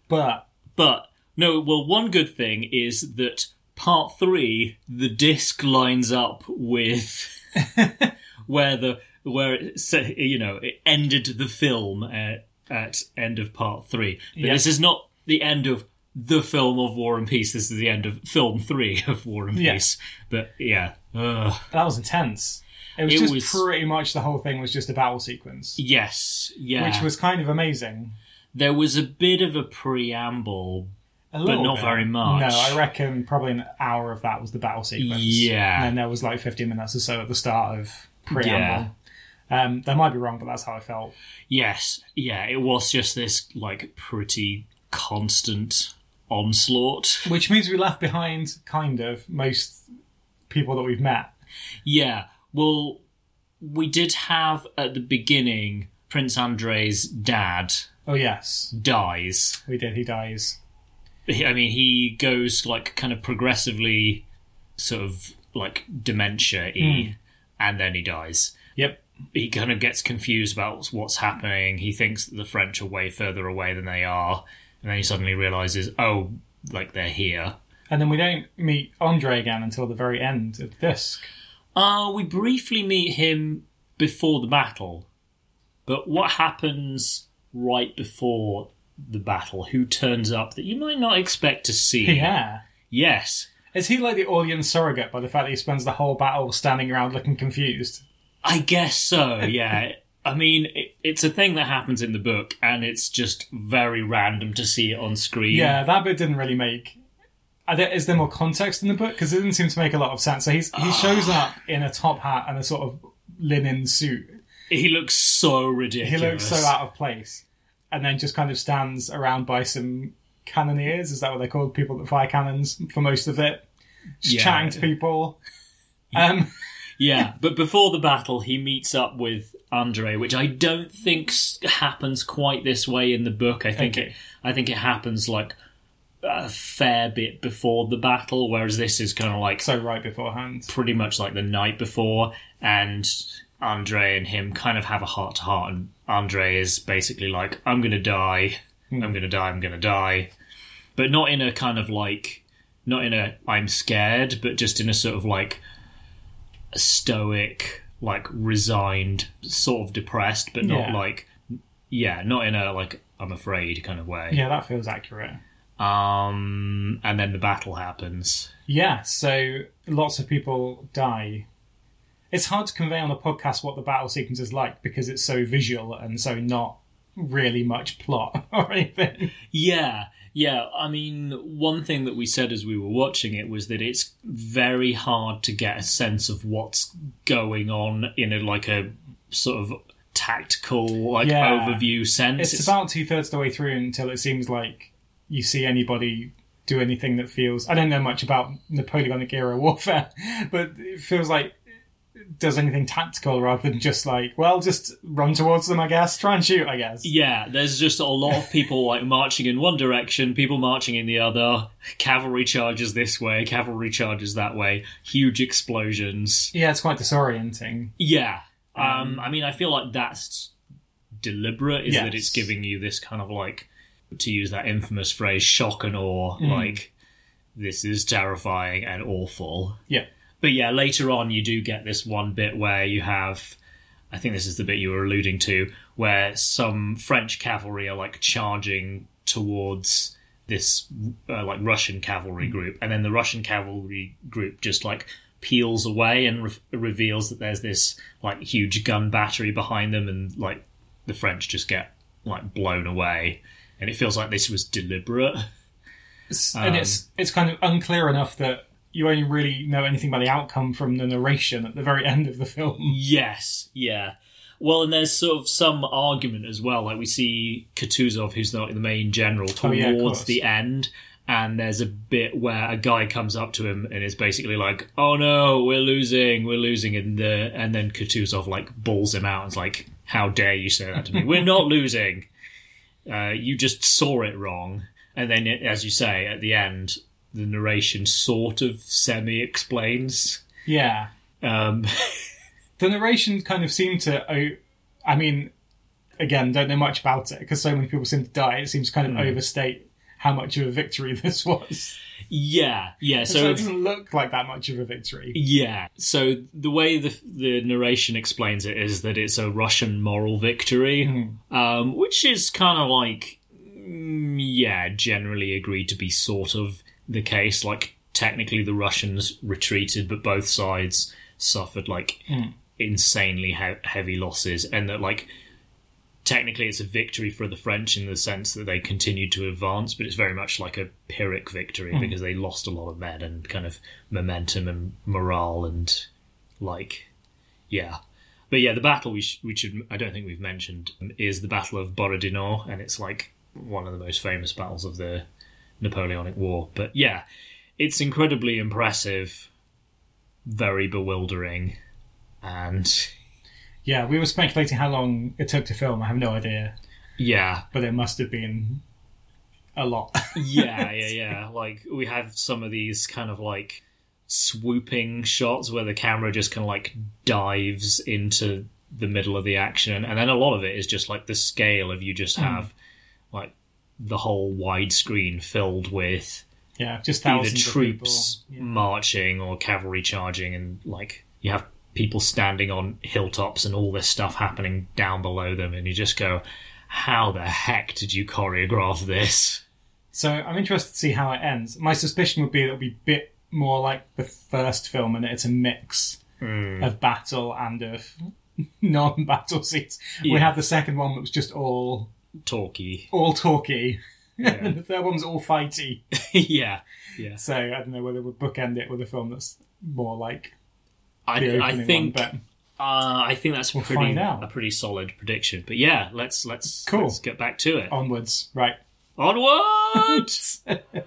but But, no, well, one good thing is that part three, the disc lines up with where the where it sa- you know it ended the film at, at end of part three. But Yeah. this is not the end of the film of War and Peace. This is the end of film three of War and. Peace. But yeah, Ugh. that was intense. It was It just was- pretty much the whole thing was just a battle sequence, yes, yeah. which was kind of amazing. there was a bit of a preamble, A little not bit. very much. No, I reckon probably an hour of that was the battle sequence. Yeah. And then there was like 15 minutes or so at the start of preamble. Yeah. Um, that might be wrong, but that's how I felt. Yes, yeah, it was just this like pretty constant onslaught. Which means we left behind, kind of, most people that we've met. Yeah, well, we did have at the beginning Prince Andrei's dad Oh, yes, dies. we did. He dies. I mean, he goes like kind of progressively sort of like dementia y, hmm. and then he dies. Yep. He kind of gets confused about what's happening. He thinks that the French are way further away than they are, and then he suddenly realizes, oh, like they're here. And then we don't meet Andre again until the very end of the disc. Uh, we briefly meet him before the battle, but what happens right before the battle who turns up that you might not expect to see. Yeah. Yes. Is he like the audience surrogate by the fact that he spends the whole battle standing around looking confused? I guess so, yeah. I mean, it, it's a thing that happens in the book, and it's just very random to see it on screen. Yeah, that bit didn't really make. There, is there more context in the book? Because it didn't seem to make a lot of sense. So he's, he shows up in a top hat and a sort of linen suit. He looks so ridiculous. He looks so out of place. And then just kind of stands around by some cannoneers. Is that what they're called? People that fire cannons for most of it. Just Yeah. chatting to people. Um, Yeah, but before the battle, he meets up with Andre, which I don't think happens quite this way in the book. I think Okay. it, I think it happens like a fair bit before the battle, whereas this is kind of like so right beforehand. pretty much like the night before, and Andre and him kind of have a heart to heart, and Andre is basically like, "I'm gonna die, hmm. I'm gonna die, I'm gonna die," but not in a kind of like, not in a I'm scared, but just in a sort of like stoic, like resigned, sort of depressed, but not Yeah. like, yeah, not in a like I'm afraid kind of way. Yeah, that feels accurate. Um, and then the battle happens. Yeah, so lots of people die. It's hard to convey on a podcast what the battle sequence is like because it's so visual and so not really much plot or anything. Yeah, yeah. I mean, one thing that we said as we were watching it was that it's very hard to get a sense of what's going on in a like a sort of tactical like Yeah. overview sense. It's about two thirds of the way through until it seems like you see anybody do anything that feels. I don't know much about Napoleonic era warfare, but it feels like does anything tactical rather than just like, well, just run towards them, I guess. Try and shoot, I guess. yeah, there's just a lot of people like marching in one direction, people marching in the other, cavalry charges this way, cavalry charges that way, huge explosions. Yeah, it's quite disorienting. Yeah. Um, I mean, I feel like that's deliberate, is that it's giving you this kind of like, to use that infamous phrase, shock and awe, Mm. like, this is terrifying and awful. Yeah. But yeah, later on, you do get this one bit where you have, I think this is the bit you were alluding to, where some French cavalry are like charging towards this uh, like Russian cavalry group, and then the Russian cavalry group just like peels away and re- reveals that there's this like huge gun battery behind them, and like the French just get like blown away, and it feels like this was deliberate. It's- Um, and it's it's kind of unclear enough that you only really know anything about the outcome from the narration at the very end of the film. Yes, yeah. Well, and there's sort of some argument as well. Like we see Kutuzov, who's not the main general, Oh, yeah, towards the end, and there's a bit where a guy comes up to him and is basically like, "Oh no, we're losing, we're losing," and the and then Kutuzov like balls him out and is like, "How dare you say that to me? we're not losing. Uh, you just saw it wrong." And then, as you say, at the end, the narration sort of semi explains. Yeah, Um, the narration kind of seemed to. Oh, I mean, again, don't know much about it because so many people seem to die. It seems to kind of Hmm. overstate how much of a victory this was. yeah, yeah. So, So it doesn't look like that much of a victory. Yeah. So the way the the narration explains it is that it's a Russian moral victory, um, which is kind of like, mm, yeah, generally agreed to be sort of the case. Like technically, the Russians retreated, but both sides suffered like insanely he- heavy losses, and that like. Technically, it's a victory for the French in the sense that they continued to advance, but it's very much like a Pyrrhic victory because they lost a lot of men and kind of momentum and morale and like yeah but yeah the battle we, sh- we should i don't think we've mentioned um, is the battle of borodino and it's like one of the most famous battles of the napoleonic war. But yeah it's incredibly impressive very bewildering and Yeah, we were speculating how long it took to film. I have no idea, yeah. But it must have been a lot. yeah yeah yeah. Like we have some of these kind of like swooping shots where the camera just kind of like dives into the middle of the action and then a lot of it is just like the scale of you just hmm. have like the whole widescreen filled with yeah, just either thousands troops of people. marching or cavalry charging and like you have people standing on hilltops and all this stuff happening down below them and you just go how the heck did you choreograph this? So I'm interested to see how it ends. My suspicion would be that it'll be a bit more like the first film, and it's a mix hmm. of battle and of non-battle scenes. We Yeah. had the second one that was just all Talky. all talky, and the third one's all fighty. yeah. Yeah. So I don't know whether we'll bookend it with a film that's more like I, I think one. uh, I think that's We'll pretty a pretty solid prediction. But yeah, let's let's Cool. let's get back to it. Onwards, right? Onward!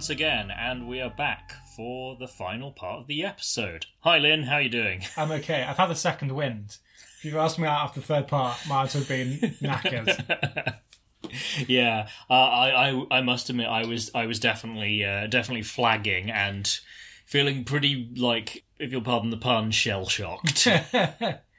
once again, and we are back for the final part of the episode. Hi, Lynn. How are you doing? I'm okay. I've had a second wind. If you've asked me out after the third part, would have been knackered. yeah, uh, I, I I must admit, I was I was definitely uh, definitely flagging and feeling pretty like, if you'll pardon the pun, shell shocked.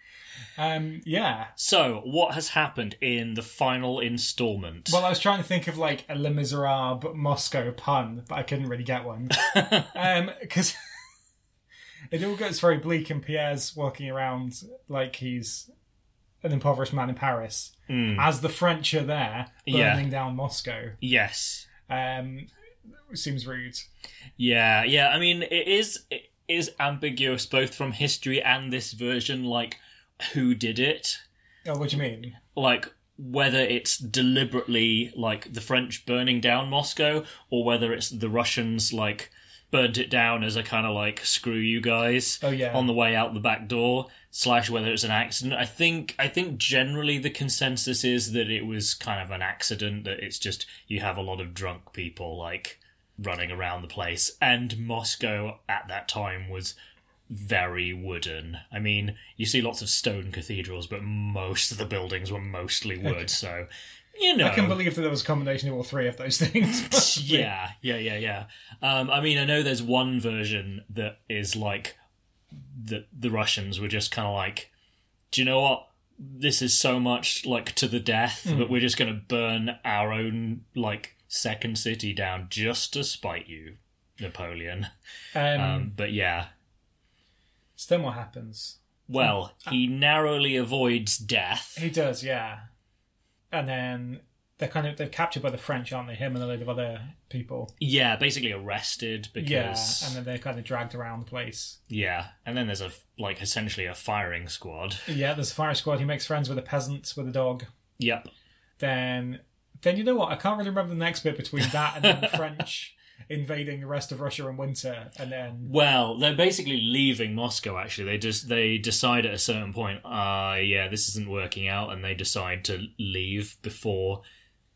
um, yeah. so, what has happened in the final instalment? Well, I was trying to think of like a Les Miserables Moscow pun, but I couldn't really get one. Because it all gets very bleak, and Pierre's walking around like he's an impoverished man in Paris, as the French are there Yeah. burning down Moscow. yes, Um, seems rude. Yeah, yeah. I mean, it is it is ambiguous both from history and this version. Like, who did it? Oh, what do you mean? Like, whether it's deliberately like the French burning down Moscow, or whether it's the Russians like burnt it down as a kind of like screw you guys Oh, yeah. on the way out the back door slash whether it's an accident i think i think generally the consensus is that it was kind of an accident that it's just you have a lot of drunk people like running around the place and moscow at that time was very wooden i mean you see lots of stone cathedrals but most of the buildings were mostly wood so you know I can believe that there was a combination of all three of those things. yeah, yeah, yeah, yeah. Um, I mean, I know there's one version that is like the the Russians were just kind of like, do you know what? This is so much like to the death, Hmm. but we're just going to burn our own like second city down just to spite you, Napoleon. Um, Um, but yeah, so then what happens? well, he narrowly avoids death. He does, yeah. And then they're kind of they're captured by the French, aren't they? Him and a load of other people. Yeah, basically arrested because Yeah, and then they're kind of dragged around the place. yeah, and then there's a like essentially a firing squad. Yeah, there's a fire squad. He makes friends with a peasant with a dog. Yep. Then, then you know what? I can't really remember the next bit between that and then the French invading the rest of Russia in winter, and then Well, they're basically leaving Moscow. Actually, they just they decide at a certain point, uh yeah, this isn't working out, and they decide to leave before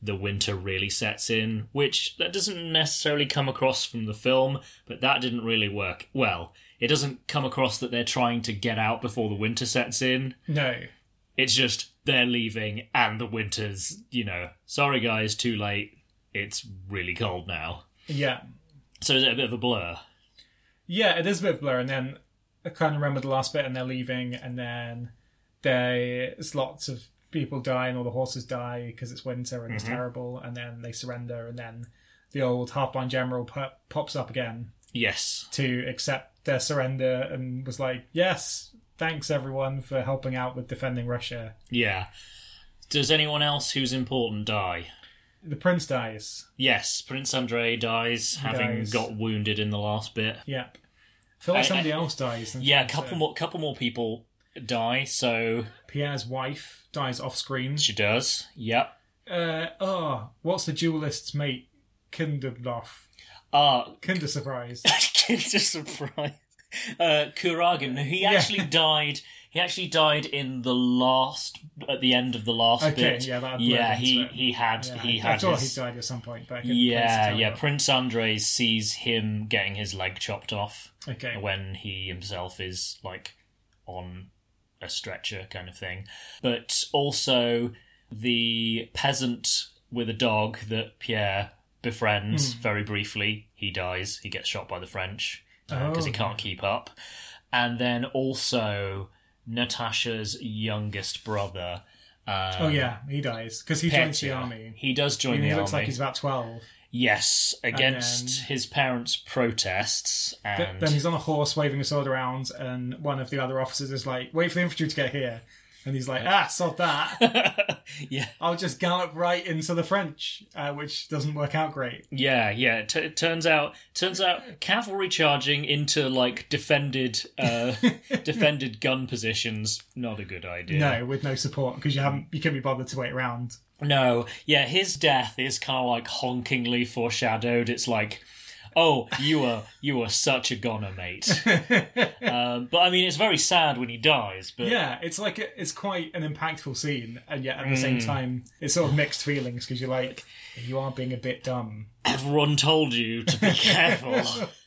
the winter really sets in. Which that doesn't necessarily come across from the film, but that didn't really work. Well, it doesn't come across that they're trying to get out before the winter sets in. no, It's just they're leaving, and the winter's, you know, sorry guys, too late. It's really cold now. Yeah, So is it a bit of a blur? yeah, it is a bit of a blur. And then I can't remember the last bit, and they're leaving, and then there's lots of people die, and all the horses die because it's winter and it's mm-hmm. terrible, and then they surrender, and then the old half-blind general pop- pops up again Yes. to accept their surrender and was like, "Yes, thanks everyone for helping out with defending Russia." Yeah. Does anyone else who's important die? The prince dies. Yes, Prince Andrei dies, having dies. got wounded in the last bit. Yep. I feel like I- somebody else dies. Yeah, a couple more, couple more people die. So Pierre's wife dies off screen. she does. Yep. Uh, oh, what's the duelist's mate? Kinderloff. Ah, Kinder surprise. kids are surprised. Uh, Kuragin, he actually died. He actually died in the last, at the end of the last Okay, bit. yeah, that yeah. He it. he had Yeah, he I had thought his, he died at some point, I couldn't Yeah, yeah. time. Prince Andrei sees him getting his leg chopped off Okay. when he himself is like on a stretcher kind of thing. But also the peasant with a dog that Pierre befriends Hmm. very briefly. He dies. He gets shot by the French because he Oh. can't keep up. And then also Natasha's youngest brother. Um, Oh yeah, he dies because he joins the army. He does join the he army. He looks like he's about twelve. yes, against then- his parents' protests. And Then he's on a horse waving a sword around, and one of the other officers is like, "Wait for the infantry to get here," and he's like, "Ah, sod that! yeah, I'll just gallop right into the French," uh, which doesn't work out great. Yeah, yeah. It, t- it turns out, turns out, cavalry charging into like defended, uh, defended gun positions, not a good idea. No, with no support because you haven't, you couldn't be bothered to wait around. no. Yeah, his death is kind of like honkingly foreshadowed. It's like, oh, you were, you were such a goner, mate. um, but I mean, it's very sad when he dies. But Yeah, it's like a, it's quite an impactful scene, and yet at the Mm. same time, it's sort of mixed feelings because you're like, you are being a bit dumb. everyone told you to be careful.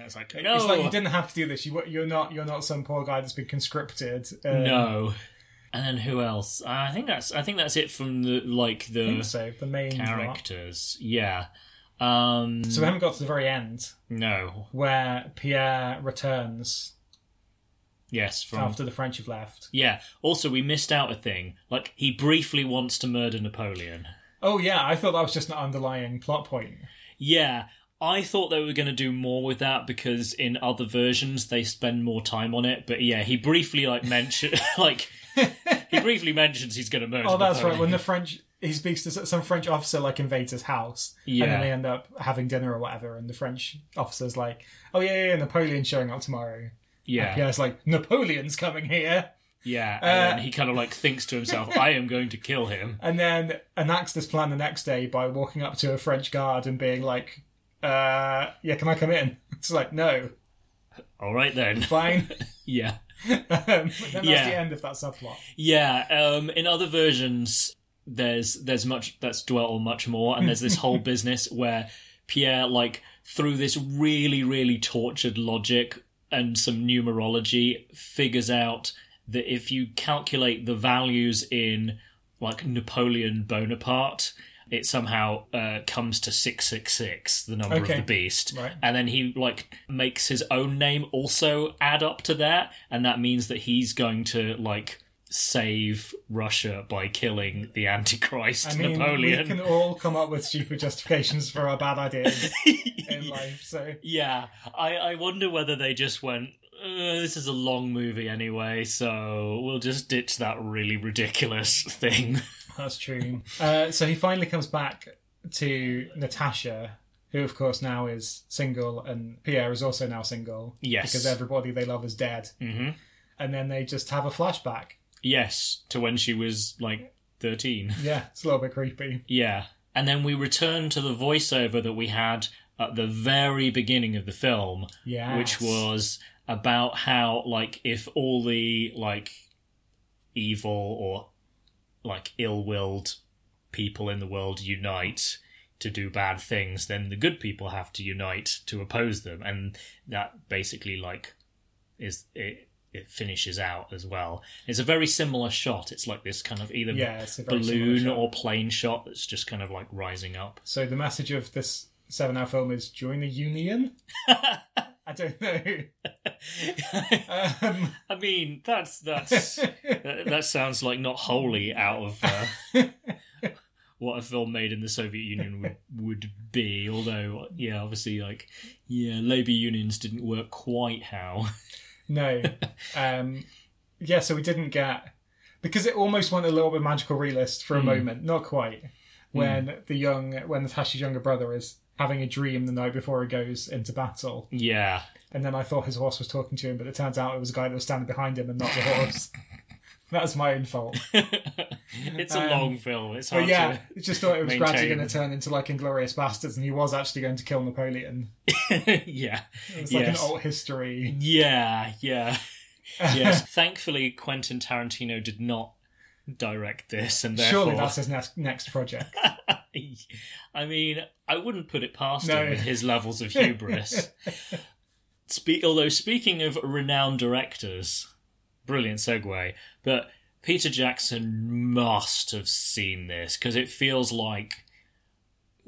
It's like, no, It's like you didn't have to do this. You you're not you're not some poor guy that's been conscripted. Um, no. And then who else? I think that's I think that's it from the like the so. The main lot. characters. Yeah. Um So we haven't got to the very end no. where Pierre returns Yes, from after the French have left. Yeah. Also we missed out a thing. Like he briefly wants to murder Napoleon. Oh yeah, I thought that was just an underlying plot point. Yeah. I thought they were going to do more with that because in other versions they spend more time on it. But yeah, he briefly like mentioned like he briefly mentions he's going to murder. Oh, that's right. When the French he speaks to some French officer like invades his house, and then they end up having dinner or whatever, and the French officer's like, "Oh yeah, yeah, yeah Napoleon's showing up tomorrow." yeah, it's like, "Napoleon's coming here," yeah, and Uh, then he kind of like thinks to himself, "I am going to kill him." and then enacts this plan the next day by walking up to a French guard and being like, uh, "Yeah, can I come in?" It's like, "No, All right then. fine." Yeah. um, then that's Yeah. the end of that subplot. Yeah, um, in other versions, there's there's much that's dwelt on much more, and there's this whole business where Pierre, like through this really really tortured logic and some numerology, figures out that if you calculate the values in like Napoleon Bonaparte. It somehow uh, comes to six six six, the number Okay. of the beast, Right. and then he like makes his own name also add up to that, and that means that he's going to like save Russia by killing the Antichrist I mean, Napoleon. we can all come up with stupid justifications for our bad ideas in life. So yeah, I, I wonder whether they just went. Uh, this is a long movie anyway, so we'll just ditch that really ridiculous thing. That's true. Uh, so he finally comes back to Natasha, who of course now is single, and Pierre is also now single. Yes. Because everybody they love is dead. Mhm. And then they just have a flashback. Yes, to when she was like thirteen. Yeah, it's a little bit creepy. Yeah. And then we return to the voiceover that we had at the very beginning of the film, Yes. which was about how, like, if all the, like, evil or, like, ill willed people in the world unite to do bad things, then the good people have to unite to oppose them. And that basically, like, is. It, it finishes out as well. It's a very similar shot. It's like this kind of either Yeah, it's a very similar balloon or plane shot that's just kind of like rising up. So the message of this seven-hour film is join the union. I don't know. Um, I mean, that's that's that, that sounds like not wholly out of uh, what a film made in the Soviet Union would would be. Although, yeah, obviously, like, yeah, labor unions didn't work quite how. No. Um, yeah, so we didn't get because it almost went a little bit magical realist for a moment, not quite. When the young, when Natasha's younger brother is having a dream the night before he goes into battle, Yeah, and then I thought his horse was talking to him, but it turns out it was a guy that was standing behind him and not the horse. That was my own fault. it's a Um, long film. It's But yeah, to. Just thought it was gradually going to turn into like Inglourious Basterds, and he was actually going to kill Napoleon. yeah, It's like Yes. an alt history. yeah, yeah, yes. Thankfully, Quentin Tarantino did not direct this, and therefore, Surely that's his next next project. I mean, I wouldn't put it past No. him with his levels of hubris. Spe- although, speaking of renowned directors, brilliant segue, but Peter Jackson must have seen this because it feels like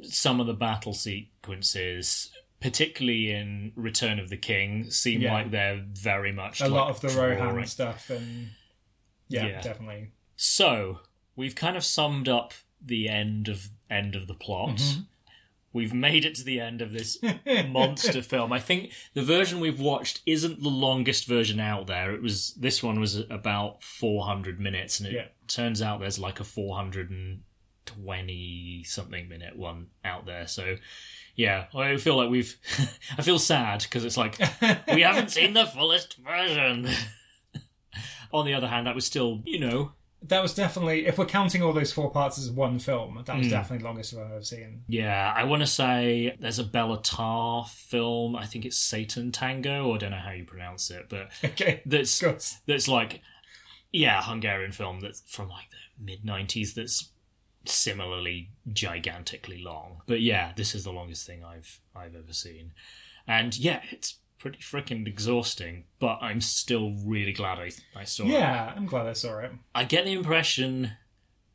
some of the battle sequences, particularly in Return of the King, seem Yeah. like they're very much a like lot of the Rohan stuff, and yeah, Yeah. definitely. So we've kind of summed up the end of end of the plot. Mm-hmm. We've made it to the end of this monster film. I think the version we've watched isn't the longest version out there. It was this one was about 400 minutes, and it Yeah. turns out there's like a 420 something minute one out there. So yeah, I feel like we've. I feel sad because it's like we haven't seen the fullest version. On the other hand, that was still, you know, That was definitely, if we're counting all those four parts as one film, that was Hmm. definitely the longest film I've ever seen. Yeah, I want to say there's a Béla Tarr film. I think it's Satan Tango. I don't know how you pronounce it, but Okay, that's that's like yeah, Hungarian film that's from like the mid '90s. That's similarly gigantically long. But yeah, this is the longest thing I've I've ever seen, and yeah, it's pretty freaking exhausting. But I'm still really glad I I saw it. Yeah, I'm glad I saw it. I get the impression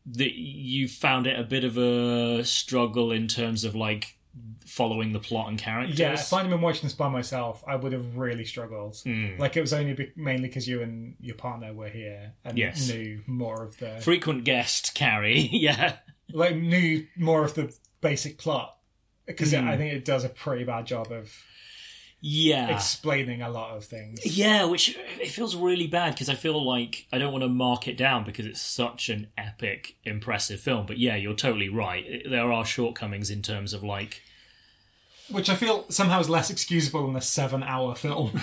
that you found it a bit of a struggle in terms of like following the plot and characters. Yeah, if I'd been watching this by myself, I would have really struggled. Hmm. Like it was only be- mainly because you and your partner were here and Yes. knew more of the frequent guest Carrie. yeah, like knew more of the basic plot because Hmm. I think it does a pretty bad job of yeah. explaining a lot of things. Yeah, which it feels really bad because I feel like I don't want to mark it down because it's such an epic, impressive film. But yeah, you're totally right. There are shortcomings in terms of like Which I feel somehow is less excusable than a seven-hour film.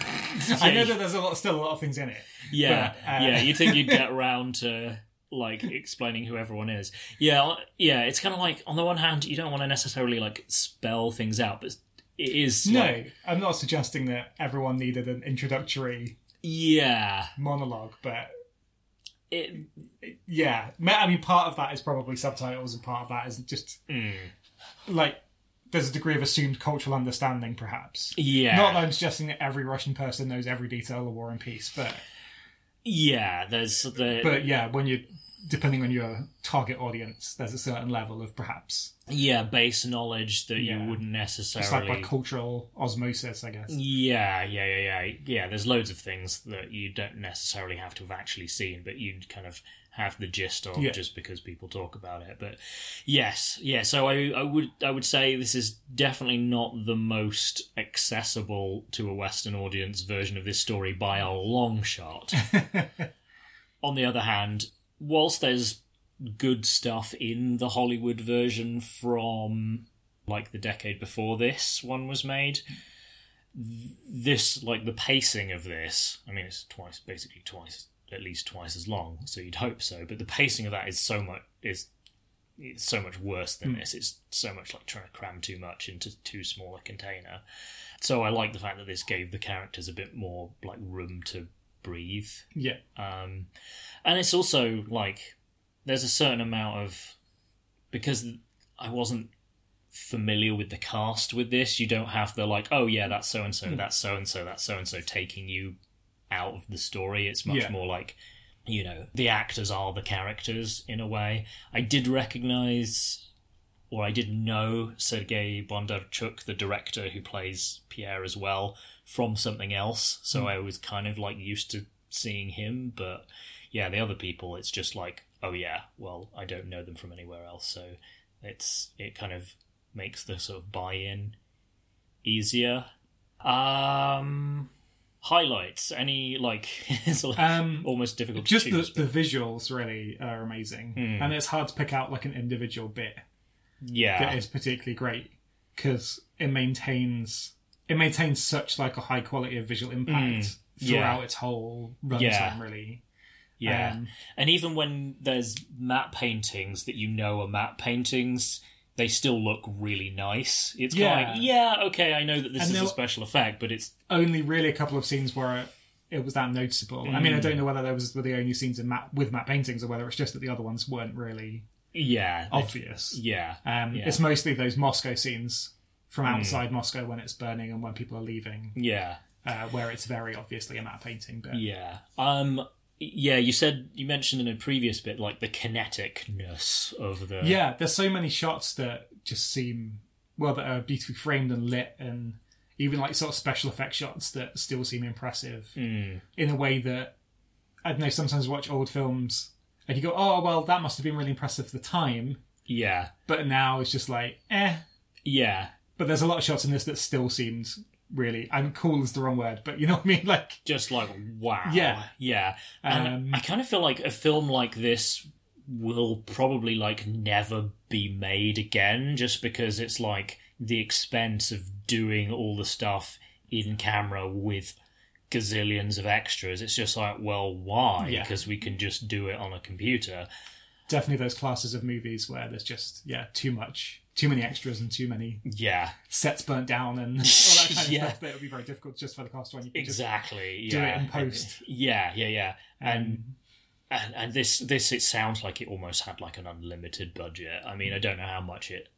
I know that there's a lot, still a lot of things in it. Yeah, But, uh, yeah. You think you'd get around to like explaining who everyone is? Yeah, yeah. It's kind of like on the one hand, you don't want to necessarily like spell things out, but it is No, like, I'm not suggesting that everyone needed an introductory yeah. monologue, but It yeah, I mean, part of that is probably subtitles, and part of that is just mm, like there's a degree of assumed cultural understanding, perhaps. yeah, Not that I'm suggesting that every Russian person knows every detail of War and Peace, but yeah. There's the but yeah, when you depending on your target audience, there's a certain level of perhaps yeah base knowledge that Yeah. you wouldn't necessarily. it's like by cultural osmosis, I guess. Yeah, yeah, yeah, yeah. Yeah, there's loads of things that you don't necessarily have to have actually seen, but you'd kind of have the gist of Yeah. just because people talk about it. But yes, yeah, so I, I would I would say this is definitely not the most accessible to a Western audience version of this story by a long shot. On the other hand, whilst there's good stuff in the Hollywood version from like the decade before this one was made, this like the pacing of this i mean it's twice basically twice at least twice as long so you'd hope so but the pacing of that is so much is it's so much worse than hmm. this. It's so much like trying to cram too much into too small a container. So i like the fact that this gave the characters a bit more like room to breathe Yeah, um, and it's also like there's a certain amount of because I wasn't familiar with the cast with this. You don't have the like, oh yeah, that's so and so, that's so and so, that's so and so taking you out of the story. It's much Yeah. more like you know the actors are the characters in a way. I did recognize. Or I did know Sergei Bondarchuk, the director who plays Pierre as well, from something else. So I was kind of like used to seeing him, but yeah, the other people, it's just like, oh yeah, well, I don't know them from anywhere else, so it's it kind of makes the sort of buy-in easier. Um, highlights? Any like it's um, almost difficult. just to the, choose, the but- visuals really are amazing, Hmm. and it's hard to pick out like an individual bit yeah, that is particularly great because it maintains it maintains such like a high quality of visual impact Mm, yeah. throughout its whole runtime. Yeah. Really, yeah. Um, and even when there's matte paintings that you know are matte paintings. They still look really nice. It's kind of Yeah. like, yeah, okay, I know that this And is a special effect, but it's only really a couple of scenes where it was that noticeable. I Mm. mean, I don't know whether those were the only scenes in matte, with matte paintings or whether it's just that the other ones weren't really yeah, obvious. yeah, Um, yeah. It's mostly those Moscow scenes from outside Moscow when it's burning and when people are leaving, yeah. uh, where it's very obviously a matte painting. But Yeah. Um yeah, you said you mentioned in a previous bit like the kineticness of the Yeah, there's so many shots that just seem well that are beautifully framed and lit, and even like sort of special effect shots that still seem impressive Mm. in a way that I don't know. Sometimes I watch old films and you go, "Oh, well, that must have been really impressive for the time," yeah, but now it's just like, eh. yeah. But there's a lot of shots in this that still seemed really. I'm cool is the wrong word, but you know what I mean. Like, just like wow Yeah. yeah and Um, i kind of feel like a film like this will probably like never be made again just because it's like the expense of doing all the stuff in camera with gazillions of extras it's just like well why Yeah. because we can just do it on a computer definitely those classes of movies where there's just yeah too much, too many extras and too many yeah sets burnt down and all that kind of Yeah. stuff. That would be very difficult just for the cost when you exactly do yeah it in post. yeah yeah yeah and Um, and and this this it sounds like it almost had like an unlimited budget. I mean, I don't know how much it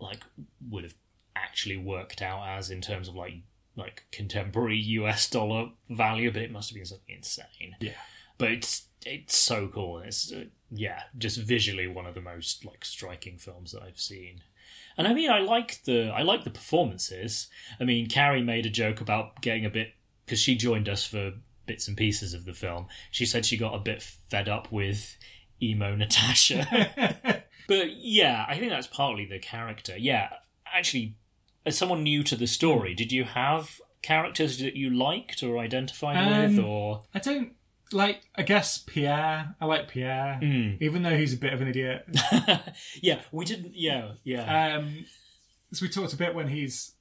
like would have actually worked out as in terms of like like contemporary US dollar value, but it must have been something insane. Yeah. But it's it's so cool. It's uh, yeah, just visually one of the most like striking films that I've seen. And I mean, I like the I like the performances. I mean, Carrie made a joke about getting a bit because she joined us for bits and pieces of the film. She said she got a bit fed up with emo Natasha. but yeah, I think that's partly the character. Yeah, actually, as someone new to the story, did you have characters that you liked or identified with, Um, or I don't like. I guess Pierre. I like Pierre, Mm. even though he's a bit of an idiot. yeah, we didn't. Yeah, yeah, Um, as we talked a bit when he's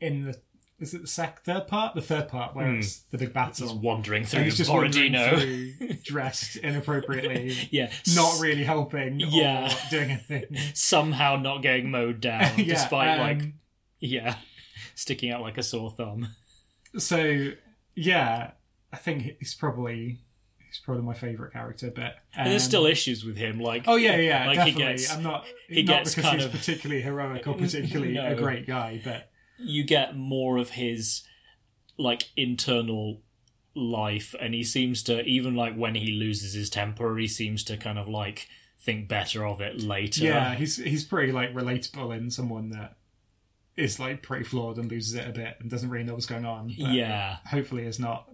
in the is it the sec third part, the third part where Hmm. it's the big battle. he's wandering and through he's just wandering Borodino. through, dressed inappropriately, yeah, not really helping Yeah. or doing anything. somehow not getting mowed down, Yeah, despite like um, yeah, sticking out like a sore thumb. so yeah, I think he's probably he's probably my favorite character. But and there's um, still issues with him, like Oh yeah, yeah, like definitely. he gets I'm not he not gets because kind he's of- particularly heroic or particularly No. a great guy, but you get more of his like internal life and he seems to even like when he loses his temper he seems to kind of like think better of it later yeah, he's he's pretty like relatable in someone that is like pretty flawed and loses it a bit and doesn't really know what's going on. yeah hopefully is not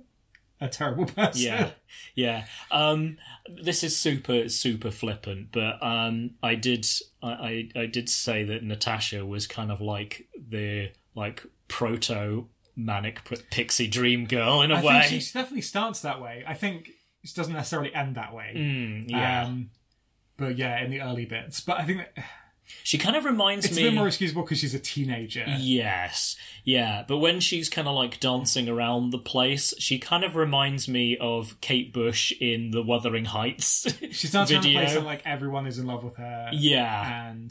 a terrible person. yeah yeah um this is super super flippant but um i did I, I i did say that natasha was kind of like the like proto manic pixie dream girl in a I way think she, definitely starts that way. I think it doesn't necessarily end that way. Mm, yeah Um, but yeah, in the early bits. But I think that she kind of reminds it's me It's a bit more excusable because she's a teenager. Yes, yeah, but when she's kind of like dancing around the place, she kind of reminds me of Kate Bush in the Wuthering Heights She's dancing around the video. place and like everyone is in love with her. yeah, and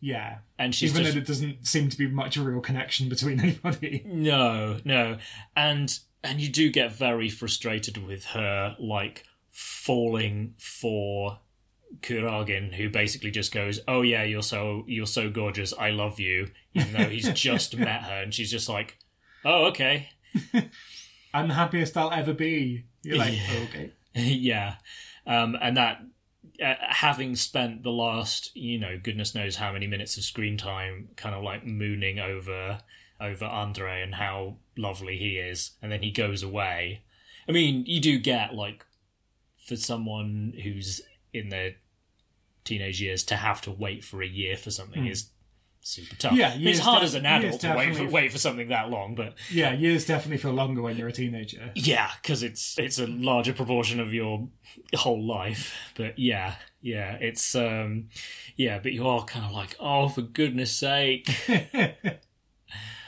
yeah, and she's even just though there doesn't seem to be much real connection between anybody. no, no, and and you do get very frustrated with her like falling for Kuragin, who basically just goes, "Oh yeah, you're so you're so gorgeous, I love you," even though he's just met her, and she's just like, "Oh okay." I'm the happiest I'll ever be. You're like, Yeah. okay. yeah um and that uh, having spent the last you know goodness knows how many minutes of screen time kind of like mooning over over andre and how lovely he is and then he goes away i mean you do get like for someone who's in their teenage years to have to wait for a year for something is super tough. Yeah, it's hard def- as an adult to wait for, wait for something that long but Yeah, years definitely feel longer when you're a teenager. yeah, because it's it's a larger proportion of your whole life. But yeah, yeah, it's um, yeah, but you are kind of like, oh, for goodness sake.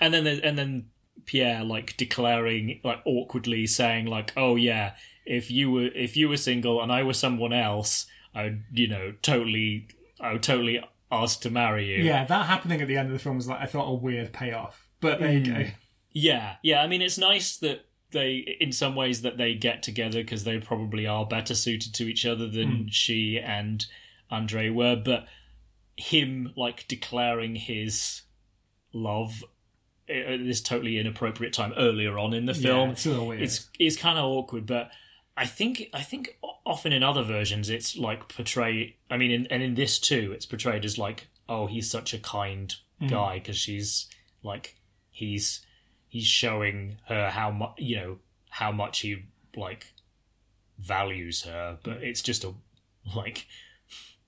and then and then Pierre like declaring like awkwardly saying like, oh yeah, if you were if you were single and I was someone else, I would you know totally I would totally ask to marry you. yeah, that happening at the end of the film was like I thought a weird payoff. But there you Hmm. go. Yeah, yeah. I mean, it's nice that they, in some ways, that they get together because they probably are better suited to each other than she and Andre were. But him like declaring his love at this totally inappropriate time earlier on in the film, it's little weird. it's it's kind of awkward. But I think I think often in other versions it's like portrayed. I mean, in, and in this too, it's portrayed as like, oh, he's such a kind guy because she's like, he's he's showing her how much you know how much he like values her, but it's just a like,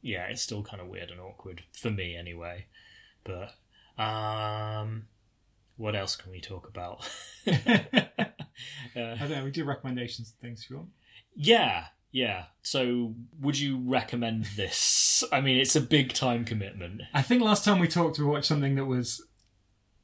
yeah, it's still kind of weird and awkward for me anyway. But um, what else can we talk about? I don't know. We do recommendations and things if you want. Yeah, yeah. So, would you recommend this? I mean, it's a big time commitment. I think last time we talked, we watched something that was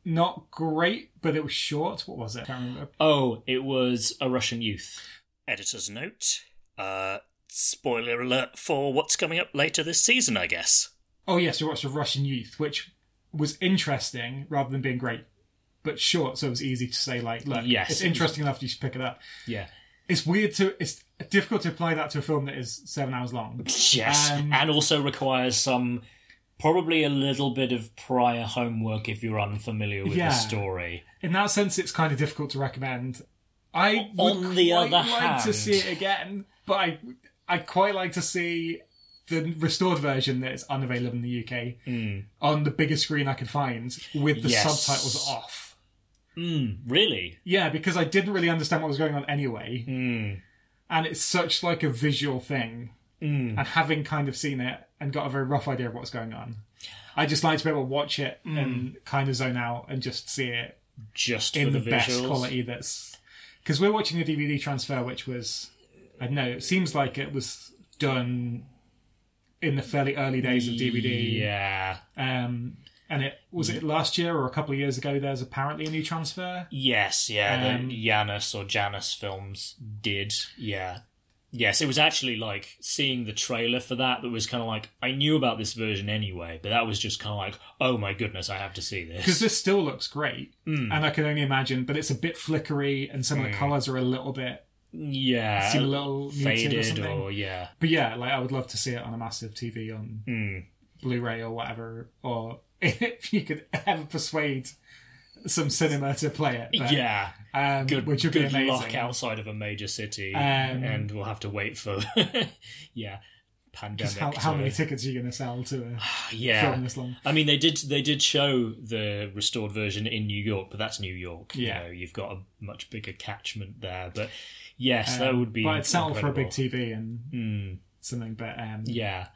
not great, but it was short. What was it? I can't remember. Oh, it was a Russian youth. Editor's note. Uh, spoiler alert for what's coming up later this season, I guess. Oh yes, we watched a Russian Youth, which was interesting rather than being great, but short, so it was easy to say like, look, Yes. it's interesting enough you should pick it up. Yeah. It's weird to, it's difficult to apply that to a film that is seven hours long. Yes. Um, and also requires some. Probably a little bit of prior homework if you're unfamiliar with Yeah. the story. In that sense, it's kind of difficult to recommend. I would On the quite other like to hand- see it again, but I I quite like to see the restored version that is unavailable in the UK on the biggest screen I could find with the. Yes. subtitles off. Mm, really? Yeah, because I didn't really understand what was going on anyway, Mm, and it's such like a visual thing. mm. And having kind of seen it and got a very rough idea of what's going on, I just like to be able to watch it Hmm. and kind of zone out and just see it Just in the, the, best quality that's because we're watching a DVD transfer, which was I don't know. It seems like it was done in the fairly early days of DVD. Yeah. Um, and it was it last year or a couple of years ago. There's apparently a new transfer. Yes, yeah, Um, the Janus or Janus films did. Yeah. Yes, it was actually like seeing the trailer for that that was kind of like I knew about this version anyway, but that was just kind of like, oh my goodness, I have to see this Because this. still looks great, Hmm. and I can only imagine, but it's a bit flickery, and some of the colors are a little bit. Yeah, seem a little muted or something. or yeah. But yeah, like I would love to see it on a massive TV on Hmm. Blu-ray or whatever, or if you could ever persuade some cinema to play it. but, Yeah, um, good, which would be good amazing. luck outside of a major city, Um, and we'll have to wait for yeah, pandemic. How, how many tickets are you going to sell to a yeah. film this long? I mean, they did they did show the restored version in New York, but that's New York. Yeah. you know, you've got a much bigger catchment there. But yes, that Um, would be. But I'd settle for a big. TV and Hmm. something. But um, Yeah,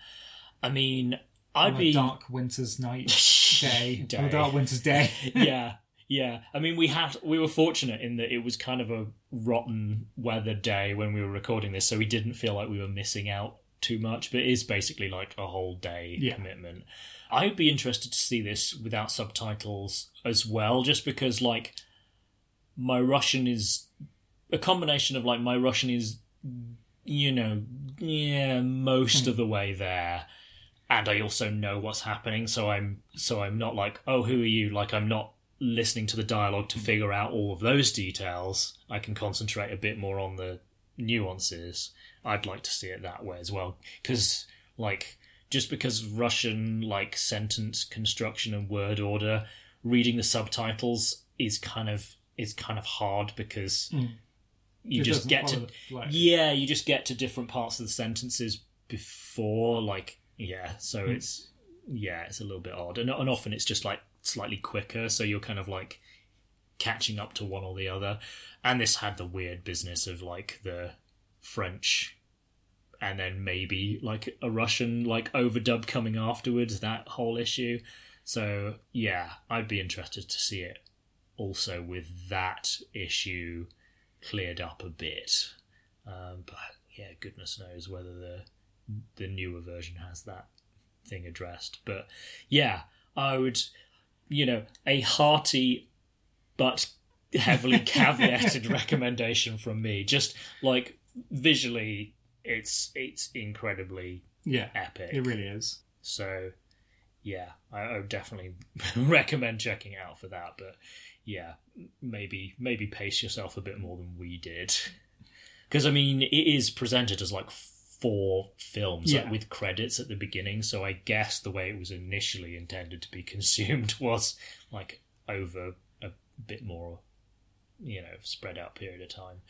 I mean, I'd a be dark winter's night day, on a Day. dark winter's day. yeah, yeah. I mean, we had we were fortunate in that it was kind of a rotten weather day when we were recording this, so we didn't feel like we were missing out too much. But it is basically like a whole day Yeah. commitment. I'd be interested to see this without subtitles as well, just because like my Russian is a combination of like my Russian is you know yeah most hmm. of the way there and I also know what's happening, so I'm so I'm not like, oh, who are you? Like I'm not listening to the dialogue to figure out all of those details. I can concentrate a bit more on the nuances. I'd like to see it that way as well, because like just because Russian like sentence construction and word order, reading the subtitles is kind of is kind of hard because hmm. you It just get to follow the flow. yeah, you just get to different parts of the sentences before, like, yeah, so Hmm. it's, yeah, it's a little bit odd. And, and often it's just like slightly quicker, so you're kind of like catching up to one or the other. And this had the weird business of like the French and then maybe like a Russian like overdub coming afterwards, that whole issue. So, yeah, I'd be interested to see it also with that issue cleared up a bit. Um, but yeah, goodness knows whether the the newer version has that thing addressed. But yeah, I would, you know, a hearty but heavily caveated recommendation from me. Just like visually, it's it's incredibly Yeah, epic. it really is. So, yeah, I, I would definitely recommend checking out for that. But yeah, maybe maybe pace yourself a bit more than we did, because I mean it is presented as like four films like, with credits at the beginning. So I guess the way it was initially intended to be consumed was like over a bit more, you know, spread out period of time.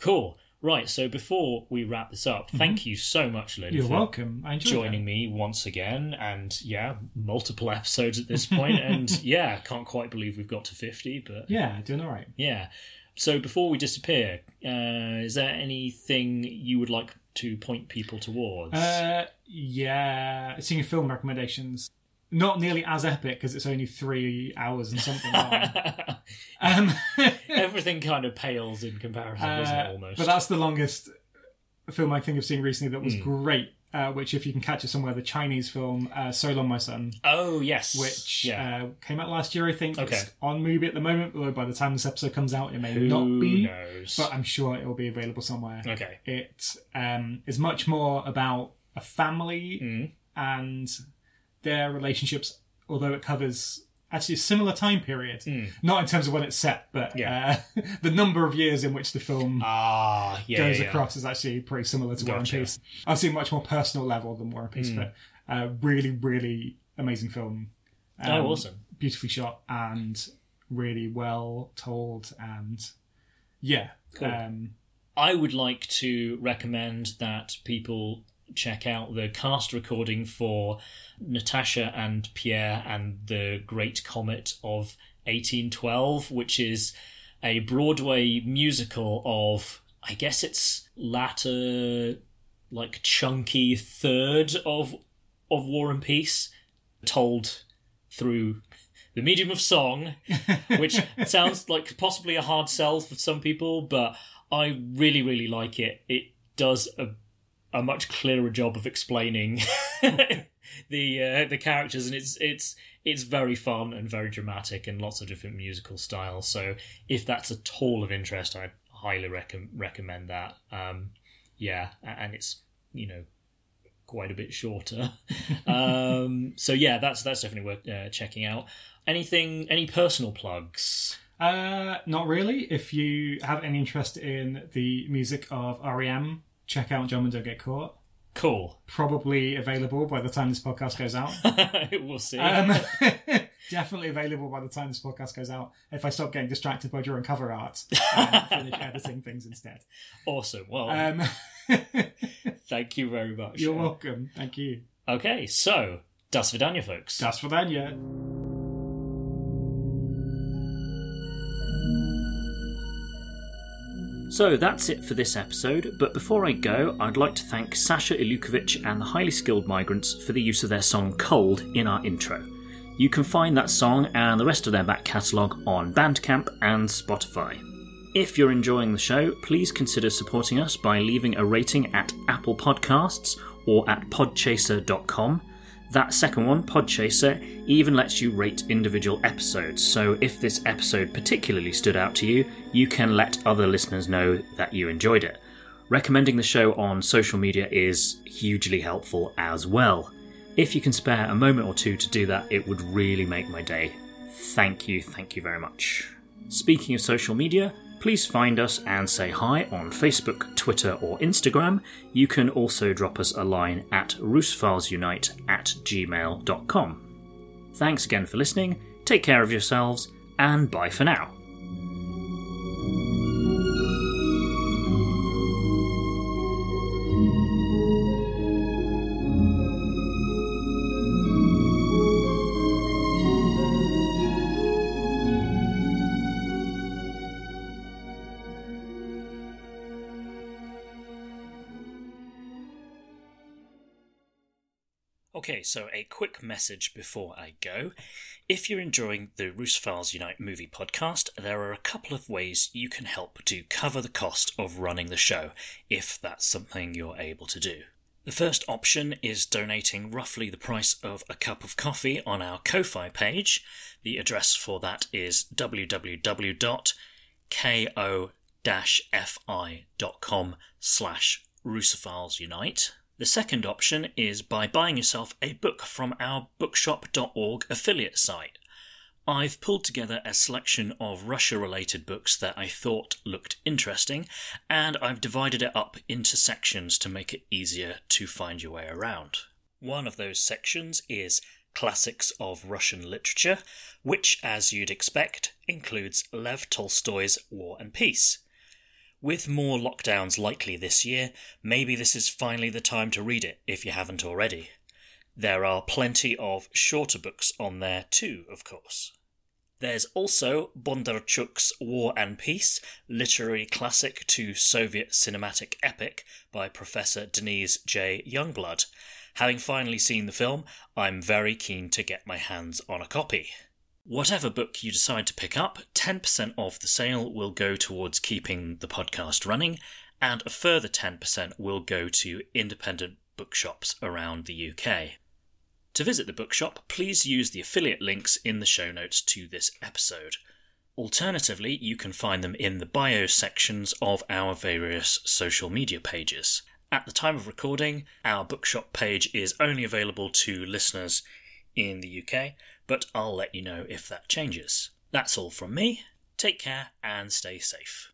Cool. Right, so before we wrap this up, thank you so much, Lynn, Mm-hmm. You're welcome. Joining me once again. And yeah, multiple episodes at this point, and yeah, can't quite believe we've got to 50, but Yeah, doing all right. yeah. So before we disappear, uh, is there anything you would like to point people towards? Uh, yeah, seeing film recommendations. Not nearly as epic because it's only three hours and something long. um, Everything kind of pales in comparison, doesn't it? uh, Almost. but that's the longest film I think I've seen recently that was Hmm. great. Uh, which, if you can catch it somewhere, the Chinese film uh, "So Long, My Son," oh yes, which yeah. uh, came out last year, I think. Okay. It's on MUBI at the moment, although by the time this episode comes out, it may Who not be. knows? But I'm sure it will be available somewhere. okay. It um, is much more about a family Mm. and their relationships, although it covers actually a similar time period. Not in terms of when it's set, but. Yeah. uh, the number of years in which the film Ah, yeah, goes yeah, across is actually pretty similar to War and. Peace. I've seen much more personal level than War and Peace, but uh, really, really amazing film. Um, Oh, awesome. Beautifully shot and really well told, and yeah. Cool. Um, I would like to recommend that people check out the cast recording for Natasha and Pierre and the Great Comet of 1812, which is a Broadway musical of, I guess it's latter, like chunky third of of War and Peace, told through the medium of song, which sounds like possibly a hard sell for some people, but I really, really like it. It does a, a much clearer job of explaining the uh, the characters, and it's it's it's very fun and very dramatic and lots of different musical styles. So if that's at all of interest, I highly recom- recommend that. Um, yeah, and it's you know quite a bit shorter. um, so yeah, that's that's definitely worth uh, checking out. Anything, any personal plugs? Uh, not really. If you have any interest in the music of REM, check out Gentlemen Don't Get Caught. Cool. Probably available by the time this podcast goes out. we'll see. Um, definitely available by the time this podcast goes out. If I stop getting distracted by drawing cover art and finish editing things instead. awesome. Well, Um, thank you very much. you're welcome. Thank you. Okay, so das Vidania, folks. Das Vidania. So that's it for this episode, but before I go, I'd like to thank Sasha Ilukovic and the Highly Skilled Migrants for the use of their song Cold in our intro. You can find that song and the rest of their back catalogue on Bandcamp and Spotify. If you're enjoying the show, please consider supporting us by leaving a rating at Apple Podcasts or at podchaser.com. That second one, Podchaser, even lets you rate individual episodes, so if this episode particularly stood out to you, you can let other listeners know that you enjoyed it. Recommending the show on social media is hugely helpful as well. If you can spare a moment or two to do that, it would really make my day. Thank you, thank you very much. Speaking of social media, please find us and say hi on Facebook, Twitter, or Instagram. You can also drop us a line at russophilesunite at gmail.com. Thanks again for listening, take care of yourselves, and bye for now. So a quick message before I go. If you're enjoying the Russophiles Unite movie podcast, there are a couple of ways you can help to cover the cost of running the show, if that's something you're able to do. The first option is donating roughly the price of a cup of coffee on our Ko-Fi page. The address for that is www.ko-fi.com slash Unite. The second option is by buying yourself a book from our bookshop.org affiliate site. I've pulled together a selection of Russia related books that I thought looked interesting, and I've divided it up into sections to make it easier to find your way around. One of those sections is Classics of Russian Literature, which, as you'd expect, includes Lev Tolstoy's War and Peace. With more lockdowns likely this year, maybe this is finally the time to read it if you haven't already. There are plenty of shorter books on there too, of course. There's also Bondarchuk's War and Peace, literary classic to Soviet cinematic epic by Professor Denise J. Youngblood. Having finally seen the film, I'm very keen to get my hands on a copy. Whatever book you decide to pick up, 10% of the sale will go towards keeping the podcast running, and a further 10% will go to independent bookshops around the UK. To visit the bookshop, please use the affiliate links in the show notes to this episode. Alternatively, you can find them in the bio sections of our various social media pages. At the time of recording, our bookshop page is only available to listeners in the UK, but I'll let you know if that changes. That's all from me. Take care and stay safe.